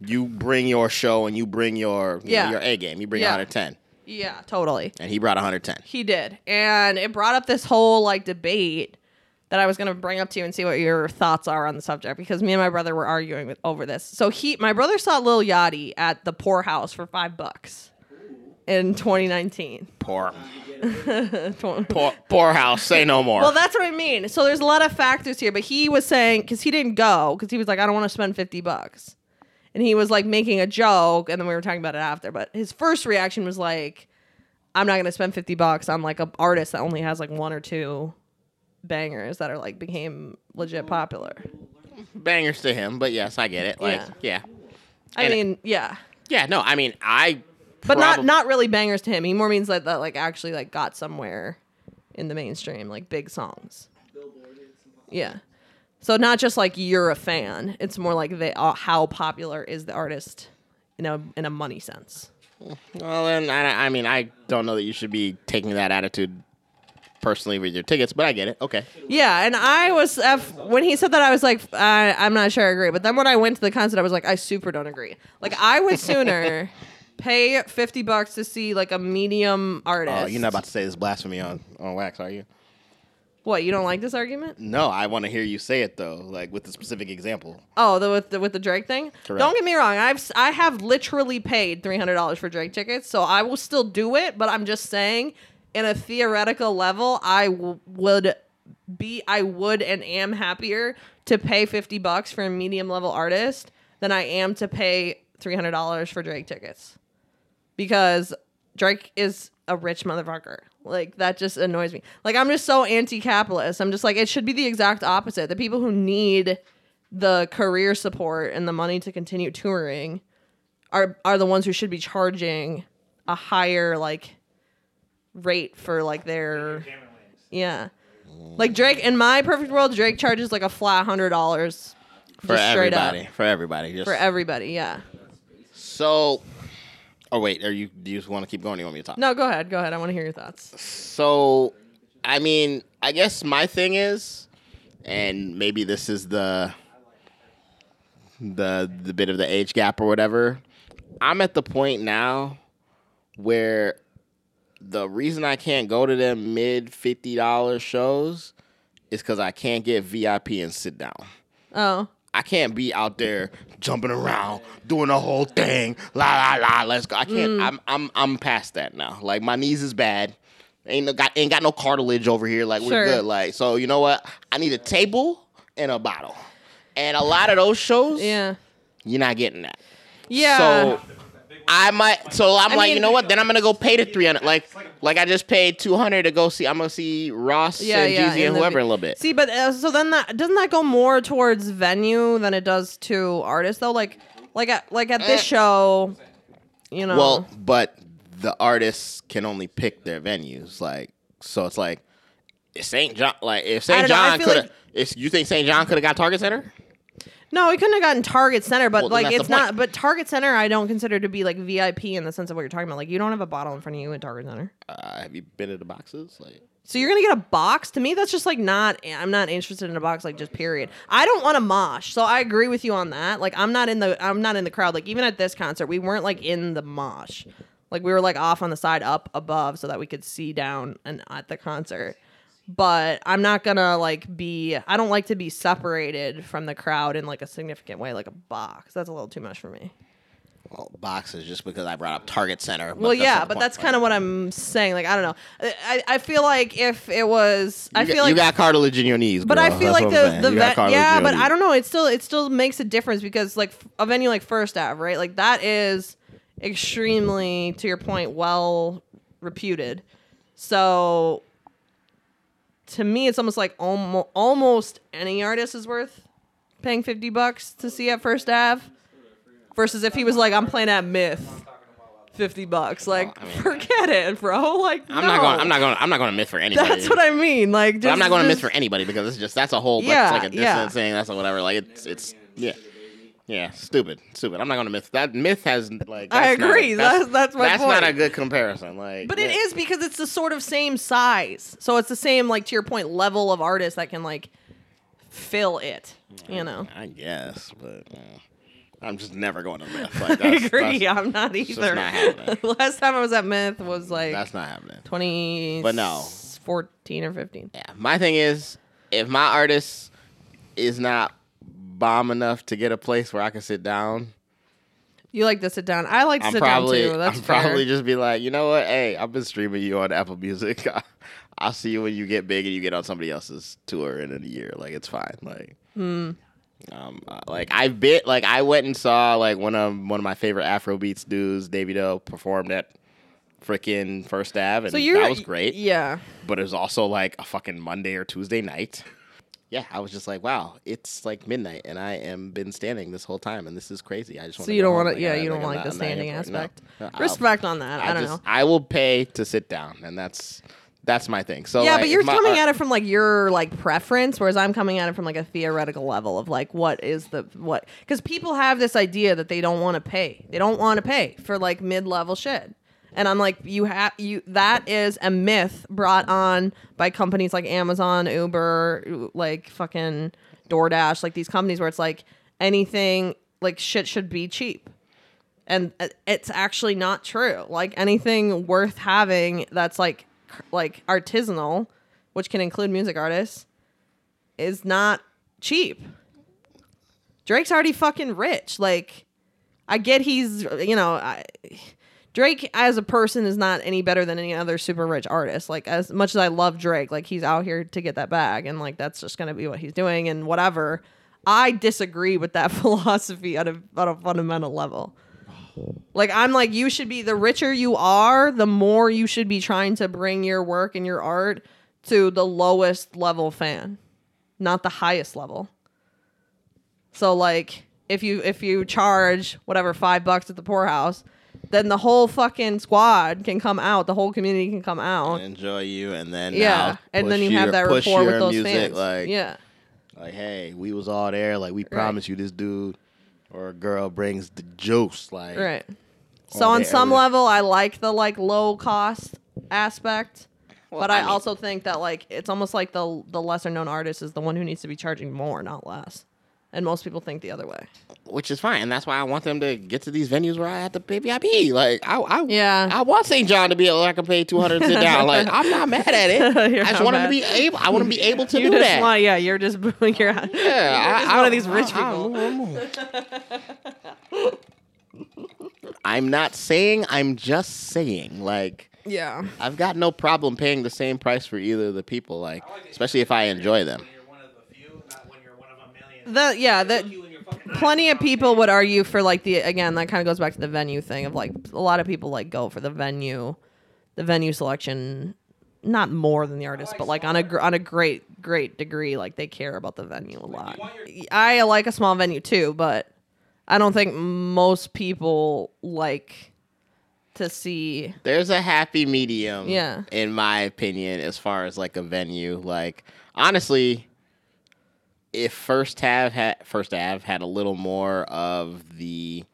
you bring your show and you bring your you Yeah. know, your A game. You bring Yeah. 110, yeah, totally. and he brought 110. He did. And it brought up this whole like debate that I was going to bring up to you and see what your thoughts are on the subject because me and my brother were arguing with, over this. So he my brother saw Lil Yachty at the Poor House for 5 bucks in 2019. Poor poor poor house. Say no more. Well, that's what I mean. So there's a lot of factors here, but he was saying cuz he didn't go cuz he was like I don't want to spend 50 bucks. And he was like making a joke and then we were talking about it after, but his first reaction was like I'm not going to spend 50 bucks on like a artist that only has like one or two bangers that are like became legit popular. Bangers to him, but yes, I get it. Like Yeah. yeah, I And- mean, yeah. yeah. No, I mean I. But not not really bangers to him. He more means like that like actually like got somewhere in the mainstream, like big songs. Yeah. So not just like you're a fan. It's more like they uh, how popular is the artist in a in a money sense. Well, then I, I mean I don't know that you should be taking that attitude personally with your tickets, but I get it. Okay. Yeah, and I was uh, when he said that I was like I, I'm not sure I agree. But then when I went to the concert, I was like I super don't agree. Like I would sooner pay 50 bucks to see like a medium oh, artist. Oh, you're not about to say this blasphemy on on wax, are you? What, you don't like this argument? No, I want to hear you say it though, like with the specific example. Oh, the with the with the Drake thing. Correct. Don't get me wrong. I've I have literally paid three hundred dollars for Drake tickets, so I will still do it. But I'm just saying, in a theoretical level, I w- would be I would and am happier to pay fifty bucks for a medium level artist than I am to pay three hundred dollars for Drake tickets, because Drake is a rich motherfucker. Like that just annoys me. Like I'm just so anti-capitalist. I'm just like it should be the exact opposite. The people who need the career support and the money to continue touring are are the ones who should be charging a higher like rate for like their yeah. Like Drake in my perfect world, Drake charges like a flat hundred dollars For straight up. everybody. For everybody. Just, for everybody. Yeah. so Oh wait, are you do you just want to keep going or you want me to talk? No, go ahead. Go ahead. I want to hear your thoughts. So, I mean, I guess my thing is, and maybe this is the the the bit of the age gap or whatever. I'm at the point now where the reason I can't go to them mid fifty dollars shows is because I can't get VIP and sit down. Oh. I can't be out there jumping around, doing the whole thing. La la la. Let's go. I can't. Mm. I'm I'm I'm past that now. Like my knees is bad. Ain't no got ain't got no cartilage over here. Like we're Sure. good. Like so, you know what? I need a table and a bottle. And a lot of those shows, Yeah. you're not getting that. Yeah. So I might. So I'm I like, mean- you know what? Then I'm gonna go pay the 300. Like, like I just paid 200 to go see. I'm gonna see Ross yeah, and yeah. Jeezy and the- whoever in a little bit. See, but uh, so then that doesn't that go more towards venue than it does to artists though? Like, like at like at this Eh. show, you know. Well, but the artists can only pick their venues. Like, so it's like if St. John. Like, if St. don't know, I John could have, like- if you think St. John could have got Target Center, No, he couldn't have gotten Target Center, but Well, then like that's it's point. not. But Target Center, I don't consider to be like VIP in the sense of what you're talking about. Like you don't have a bottle in front of you in Target Center, uh, have you been to the boxes? Like, so you're gonna get a box. To me, that's just like not. I'm not interested in a box. Like just period. I don't want a mosh, so I agree with you on that. Like I'm not in the. I'm not in the crowd. Like even at this concert, we weren't like in the mosh. Like we were like off on the side, up above, so that we could see down and at the concert. But I'm not gonna like be. I don't like to be separated from the crowd in like a significant way, like a box. That's a little too much for me. well, boxes just because I brought up Target Center. Well, yeah, but that's kind of what I'm saying. Like, I don't know. I, I feel like if it was, I you feel got, like, you got cartilage in your knees. but girl. I feel That's like the the vet, yeah, but. I don't know. It still it still makes a difference because like a venue like First Ave, right? Like that is extremely, to your point, well reputed. So to me, it's almost like almost almost any artist is worth paying fifty bucks to see at First Ave. Versus if he was like, I'm playing at Myth, fifty bucks. Like, I mean- forget it, bro. Like, I'm not no. going. I'm not going. I'm not going to myth for anybody. That's what I mean. Like, But I'm not going to miss just- for anybody because it's just that's a whole Yeah, that's like a yeah. thing. That's a whatever. Like it's it's yeah. Yeah, stupid, stupid. I'm not gonna myth that. Myth has like. I that's not agree. That's- that's my That's not a good comparison. Like, But it is because it's the sort of same size. So it's the same, like to your point, level of artist that can like fill it. You know. I guess, but uh, I'm just never going to myth. Like, I agree. That's, I'm not either. not happening. Last time I was at Myth was like that's not happening. 20 But no. 14 or 15. Yeah, my thing is, if my artist is not bomb enough to get a place where I can sit down, You like to sit down. I like to I'm sit probably down too. That's I'm fair. probably just be like, you know what? Hey, I've been streaming you on Apple Music. I'll see you when you get big and you get on somebody else's tour in a year. Like it's fine. Like, Hmm. um, uh, like I've been like I went and saw like one of one of my favorite Afrobeats dudes, Davido, performed at freaking First Ave, and so that was great. Yeah. But it was also like a fucking Monday or Tuesday night. Yeah, I was just like, wow, it's like midnight, and I am been standing this whole time, and this is crazy. I just want to. So you don't want to, yeah, you don't I'm like the standing. No. aspect. No, I'll- Respect on that. I, don't just, know. I will pay to sit down, and that's that's my thing. So yeah, like, but you're my coming art- at it from like your like preference, whereas I'm coming at it from like a theoretical level of like what is the what because people have this idea that they don't want to pay, they don't want to pay for like mid level shit, and I'm like you have you that is a myth brought on by companies like Amazon, Uber, like fucking DoorDash, like these companies where it's like anything like shit should be cheap and uh, it's actually not true. Like anything worth having that's like like artisanal, which can include music artists, is not cheap. Drake's already fucking rich. Like I get he's you know I, Drake as a person is not any better than any other super rich artist. Like as much as I love Drake, like he's out here to get that bag and like that's just gonna be what he's doing and whatever. I disagree with that philosophy at a at a fundamental level. Like I'm like you should be the richer you are, the more you should be trying to bring your work and your art to the lowest level fan, not the highest level. So like if you if you charge whatever 5 bucks at the poorhouse, then the whole fucking squad can come out, the whole community can come out. enjoy you, and then yeah, now and then push you have that push rapport with those music, fans. Like, yeah. like hey, we was all there. Like we promised you this dude or a girl brings the juice. Like Right. So on day, some every day. level, I like the like low cost aspect, but I, I mean- also think that like it's almost like the the lesser known artist is the one who needs to be charging more, not less. And most people think the other way. which is fine. And that's why I want them to get to these venues where I have to pay VIP. Like I, I Yeah. I want St. John to be able I can pay two hundred sit down. Like I'm not mad at it. I just want them to be able. I want to be able to You do that. want, yeah, you're just you're, yeah, you're just one of these rich people. I'm not saying. I'm just saying. Like yeah. I've got no problem paying the same price for either of the people. Like especially if I enjoy them. When you're one of the few, not when you're one of a million. The yeah, that You and your fucking plenty of people would argue for like the again that kind of goes back to the venue thing of like a lot of people like go for the venue the venue selection not more than the artist but like on a gr- on a great great degree like they care about the venue a lot your- i like a small venue too but i don't think most people like to see There's a happy medium. Yeah. In my opinion, as far as like a venue, like honestly, if First Ave had First Ave had a little more of the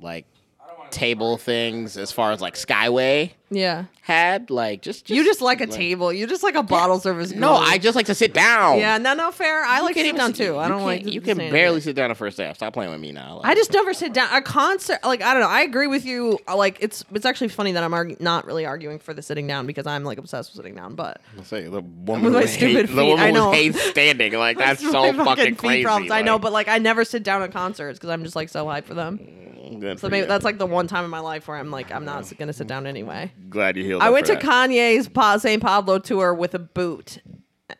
like I don't wanna- table things as far as like Skyway yeah had, like just, you just like a table you just like a bottle service No, girl. I just like to sit down. yeah no no fair i like to sit even down sit- too i don't like You can barely sit down at First Ave. Stop playing with me now. Like, I just never sit down. A concert, like I don't know. I agree with you. Like it's it's actually funny that I'm argu- not really arguing for the sitting down because I'm like obsessed with sitting down. But I'll say the woman With my who stupid hates, the woman I who know. hates standing. Like that's so fucking feet crazy. problems. I know, but like I never sit down at concerts because I'm just like so hyped for them. Mm, good So maybe you. that's like the one time in my life where I'm like I'm not gonna sit down anyway. Glad you healed. I went to that. Kanye's pa- St. Pablo tour with a boot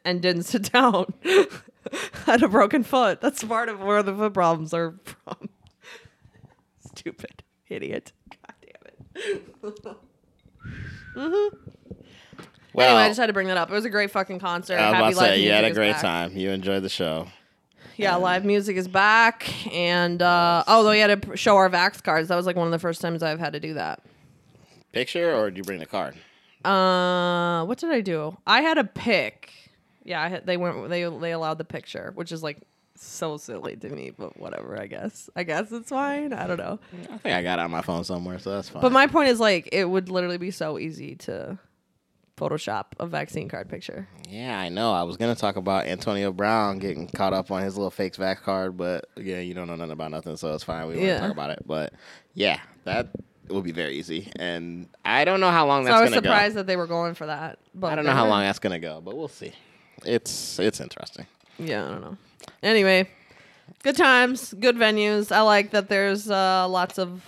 and didn't sit down. Had a broken foot. That's part of where the foot problems are from. Stupid idiot. God damn it. Well, anyway, I just had to bring that up. It was a great fucking concert. I was Happy about to say you had a great back. time. You enjoyed the show. Yeah, live music is back, and uh, oh, we had to show our Vax cards. That was like one of the first times I've had to do that. Picture or did you bring the card? Uh, what did I do? I had a pick. Yeah, I had, they went. They they allowed the picture, which is like so silly to me, but whatever. I guess. I guess it's fine. I don't know. I think I got it on my phone somewhere, so that's fine. But my point is like it would literally be so easy to Photoshop a vaccine card picture. yeah, I know. I was gonna talk about Antonio Brown getting caught up on his little fake vax card, but yeah, you don't know nothing about nothing, so it's fine. We won't Yeah. talk about it. But yeah, that will be very easy, and I don't know how long So that's I was gonna surprised go. that they were going for that. But I don't know how long that's gonna go, but we'll see. It's it's interesting. Yeah, I don't know. Anyway, good times, good venues. I like that there's uh, lots of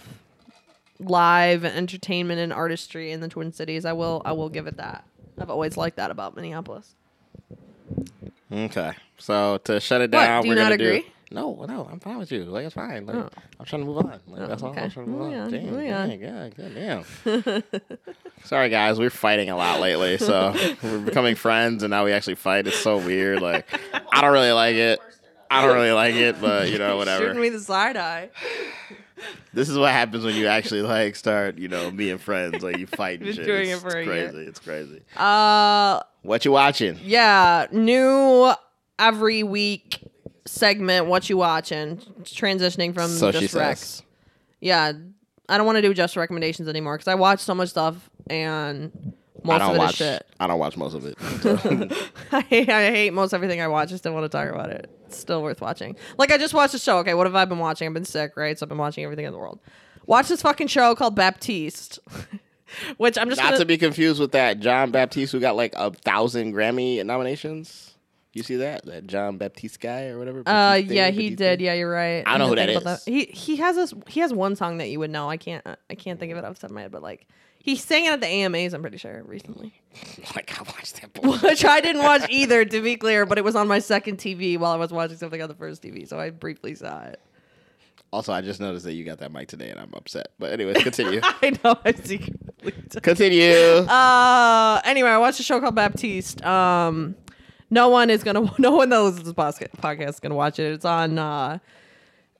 live entertainment and artistry in the Twin Cities. I will I will give it that. I've always liked that about Minneapolis. Okay, so to shut it What, down, do you we're not gonna do. No, no, I'm fine with you. Like it's fine. Like Oh. I'm trying to move on. Like Oh, that's all. I'm trying to move on. on, Damn, moving damn, on. God, God damn. Sorry guys, we're fighting a lot lately, so we're becoming friends, and now we actually fight. It's so weird. Like I don't really like it. I don't really like it, but you know, whatever. Shooting me the side eye. This is what happens when you actually like start, you know, being friends. Like you fight and shit. doing it's, it for it's a year. crazy. It's crazy. Uh, What you watching? yeah, new every week segment. What you watching? Transitioning from So just rec. says. Yeah, I don't want to do just recommendations anymore because I watch so much stuff and most I don't of it watch. is shit. I don't watch most of it. I hate, I hate most everything I watch. Just I still want to talk about it. It's still worth watching. Like I just watched a show. Okay, what have I been watching? I've been sick, right? So I've been watching everything in the world. Watch this fucking show called Baptiste, which I'm just Not gonna, to be confused with that John Baptiste who got like a thousand Grammy nominations. You see that? That John Baptiste guy or whatever? Uh, yeah, he Baptiste? did. Yeah, you're right. I don't know who that is. He he has this. He has one song that you would know. I can't. I can't think of it off the top of my head, but like he sang it at the AMAs. I'm pretty sure recently, Like I watched that. which I didn't watch either, to be clear. But it was on my second TV while I was watching something on the first TV, so I briefly saw it. also, I just noticed that you got that mic today, and I'm upset. But anyways, continue. I know. I secretly. did. continue. Uh, anyway, I watched a show called Baptiste. Um, no one is gonna, no one that listens to this podcast is gonna watch it. It's on uh,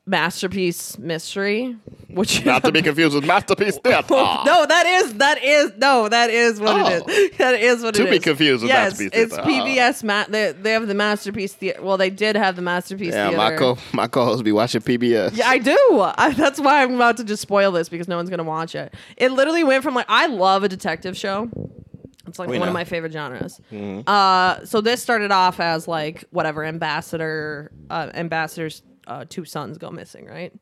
Masterpiece Mystery, which Not to be confused with Masterpiece Theater. no, that is that is no, that is what Oh. it is. That is what it is. To be confused with yes, Masterpiece it's Theater. Oh. PBS. Ma- they, they have the Masterpiece Theater. Well, they did have the Masterpiece Yeah, Theater. my co my co-host be watching PBS. Yeah, I do. I, that's why I'm about to just spoil this because no one's gonna watch it. It literally went from like I love a detective show. It's like We one of my favorite genres. Uh, so this started off as like whatever ambassador, uh, ambassador's uh, two sons go missing, right?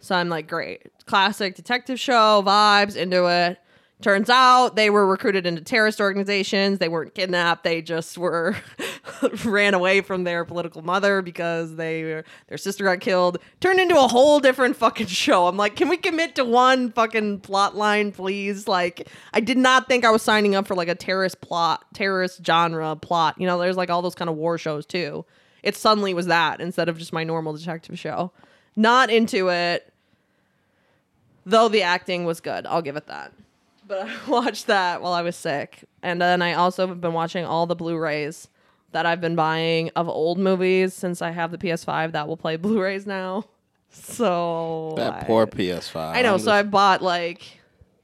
So I'm like, great, classic detective show vibes, into it. Turns out they were recruited into terrorist organizations. They weren't kidnapped. They just were ran away from their political mother because they their sister got killed. Turned into a whole different fucking show. I'm like, can we commit to one fucking plot line, please? Like, I did not think I was signing up for like a terrorist plot, terrorist genre plot. You know, there's like all those kind of war shows too. It suddenly was that instead of just my normal detective show. Not into it though the acting was good i'll give it that but i watched that while i was sick. And then i also have been watching all the blu-rays that i've been buying of old movies since i have the ps5 that will play blu-rays now. So That I- poor PS5. i know I'm so i bought like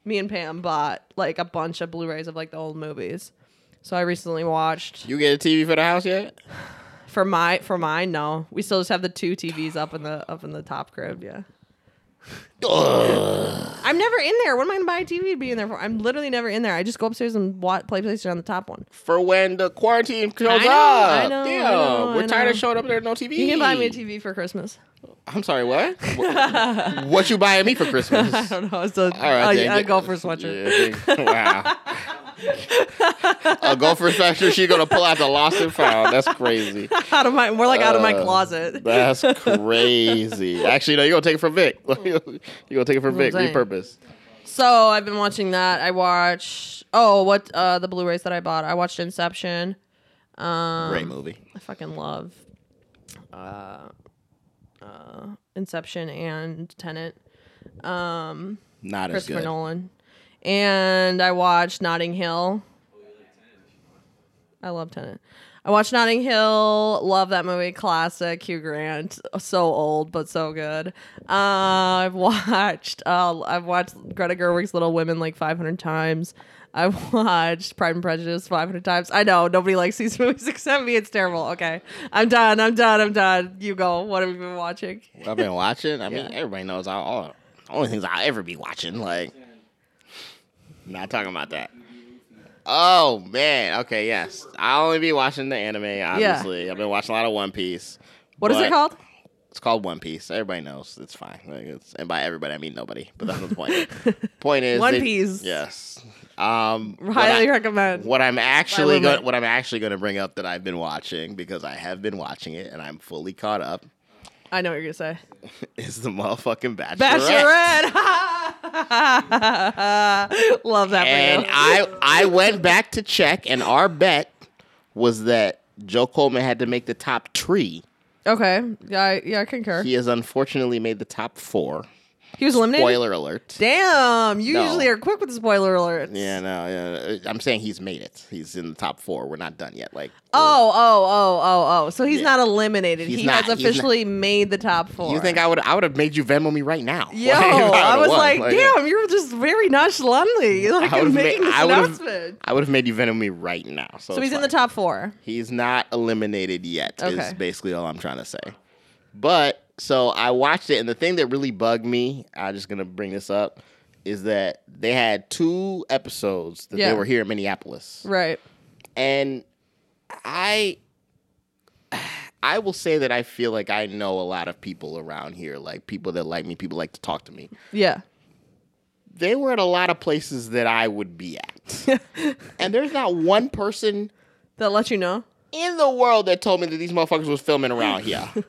me and pam bought like a bunch of blu-rays of like the old movies. So i recently watched You get a TV for the house yet? for my for mine no. We still just have the two tvs up in the up in the top crib yeah I'm never in there. What am I gonna buy a TV to be in there for? I'm literally never in there. I just go upstairs and watch, play PlayStation on the top one. For when the quarantine shows I know, up. I know, I Damn, know, we're I tired of showing up there no TV. You can buy me a TV for Christmas. I'm sorry, what? what? what you buying me for Christmas? I don't know. It's a, All right, a, then. a golfer sweatshirt. Yeah, wow. a gopher sweatshirt. She's gonna pull out the lost and found. That's crazy. out of my, more like out of my Uh, closet. That's crazy. Actually, no, you're gonna take it from Vic. you're gonna take it from Vic. That's what I'm saying. Repurpose. So I've been watching that. I watched. Oh, what uh the Blu-rays that I bought? I watched Inception. Um, Great movie. I fucking love uh, uh, Inception and Tenet. Um, Not as Christopher good. Nolan. And I watched Notting Hill. I love Tenet. I watched Notting Hill. Love that movie. Classic. Hugh Grant. So old, but so good. Uh, I've watched. Uh, I've watched Greta Gerwig's Little Women like 500 times. I've watched Pride and Prejudice 500 times. I know nobody likes these movies except me. It's terrible. Okay, I'm done. I'm done. I'm done. You go. What have you been watching? I've been watching. I mean, Yeah. everybody knows I all only things I'll ever be watching. Like, not talking about that. Oh man. Okay. Yes. I'll only be watching the anime. Obviously, I've been watching a lot of One Piece. What is it but called? It's called One Piece. Everybody knows. It's fine. Like it's, and by everybody, I mean nobody. But that's not the point. point is One they- Piece. Yes. Um, what Highly I- recommend. what I'm actually going what I'm actually going to bring up that I've been watching because I have been watching it and I'm fully caught up I know what you're gonna say. is the motherfucking Bachelorette. Bachelorette. Love that. And. I I went back to check and our bet was that Joe Coleman had to make the top three. okay. Yeah, I, yeah, I concur. He has unfortunately made the top four. He was eliminated. Spoiler alert. Damn, you No. usually are quick with the spoiler alerts. Yeah, no, yeah. I'm saying he's made it. He's in the top four. We're not done yet. Like, Oh, oh, oh, oh, oh. So he's Yeah. not eliminated. He's he not- has he's not- officially made the top four. you think I would I would have made you Venmo me right now? Yo, Like, if I would've was won. like, damn, you're just very nonchalantly like I would've making made- this I would've- announcement. I would have made you Venmo me right now. So, So he's in the top four. He's not eliminated yet. Is Okay. basically all I'm trying to say. But so I watched it, and the thing that really bugged me, I'm just gonna bring this up, is that they had two episodes that Yeah. they were here in Minneapolis, Right. and I. I will say that I feel like I know a lot of people around here, like people that like me, people like to talk to me. Yeah. They were at a lot of places that I would be at. and there's not one person That let you know. in the world that told me that these motherfuckers was filming around here.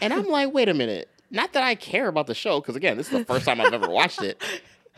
and I'm like, wait a minute. Not that I care about the show, because again, this is the first time I've ever watched it.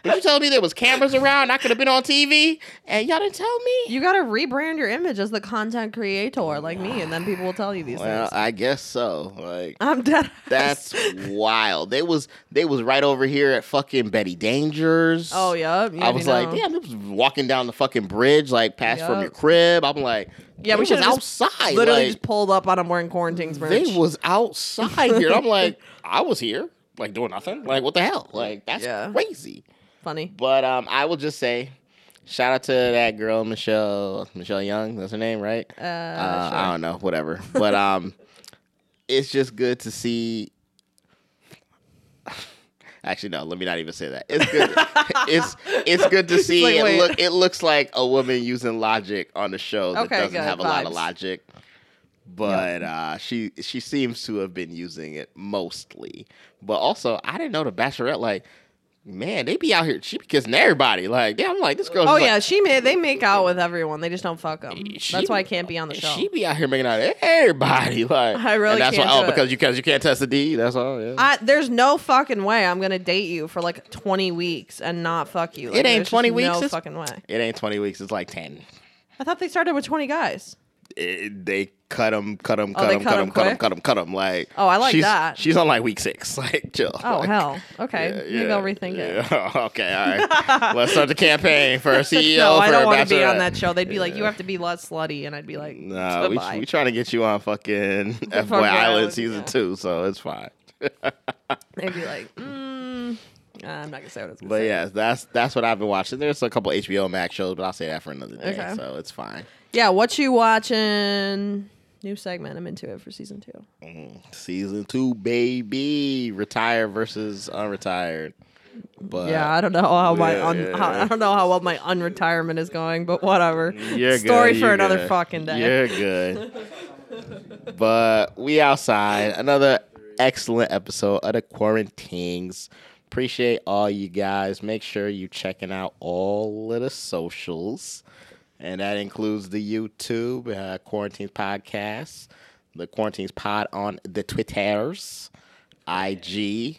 But you telling me there was cameras around, I could have been on TV, and y'all didn't tell me? You got to rebrand your image as the content creator like me, and then people will tell you these well, things. I guess so. Like I'm dead. that's wild. They was they was right over here at fucking Betty Dangers. Oh yeah. I was like, damn, it was walking down the fucking bridge, like past from your crib. I'm like, Yeah, we just outside. Literally like, just pulled up on him wearing quarantines merch. They was outside here. I'm like, I was here, like doing nothing. Like, what the hell? Like, that's Yeah. crazy. Funny. But um, I will just say, shout out to that girl, Michelle Michelle Young. That's her name, right? Uh, Uh, sure. I don't know, whatever. But um, it's just good to see. Actually, no. Let me not even say that. It's good. it's it's good to see. like, it look. It looks like a woman using logic on the show that Okay, doesn't good. have a lot of logic. But uh, she she seems to have been using it mostly. But also, I didn't know the Bachelorette. Like, man, they be out here. She be kissing everybody. Like, yeah, I'm like this girl. Oh yeah, she made they make out with everyone. They just don't fuck them. Eh, she- That's why I can't be on the show. She be out here making out with everybody. Like, I really and that's can't why. Oh, it. because you because you can't test the D. That's all. Yeah. I, there's no fucking way I'm gonna date you for like 20 weeks and not fuck you. Like, It ain't 20 weeks, No fucking way. it ain't 20 weeks. It's like 10. I thought they started with 20 guys. It, they cut them, cut them, Oh, cut them, cut them, cut them, cut them, cut them. Like, Oh, I like she's, that. She's on like week six. Like, chill. Oh Like, hell. Okay. yeah, Maybe yeah, I'll rethink it. okay, all right. Let's start the campaign for a CEO. no, I don't want to be on that show. They'd be like, you have to be less slutty, and I'd be like, Nah, we, we trying to get you on fucking F Boy Island season yeah. two, so it's fine. They'd be like, mm, I'm not gonna say what it's. But yeah, that's that's what I've been watching. There's a couple HBO Max shows, but I'll say that for another day. Okay. So it's fine. Yeah, what you watching? New segment. I'm into it for season two. Mm, season two, baby. Retire versus unretired. But yeah, I don't know how my yeah, un- yeah, how. I don't know how well my unretirement is going, but whatever. You're Story good, for another good. fucking day. You're good. but we outside. Another excellent episode of the Quarantines. Appreciate all you guys. Make sure you checking out all of the socials. And that includes the YouTube, uh, Quarantines Podcast, the Quarantines Pod on the Twitters, IG,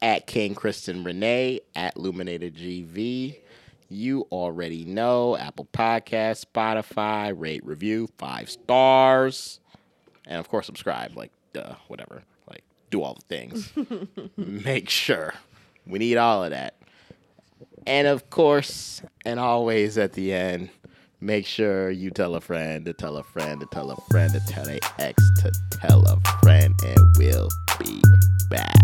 at King Kristen Renee, at Luminated GV. You already know Apple Podcast, Spotify, rate, review, five stars. And of course, subscribe, like, duh, whatever. Like, do all the things. Make sure. We need all of that. And of course, and always at the end, make sure you tell a friend to tell a friend to tell a friend to tell a ex to tell a friend, and we'll be back.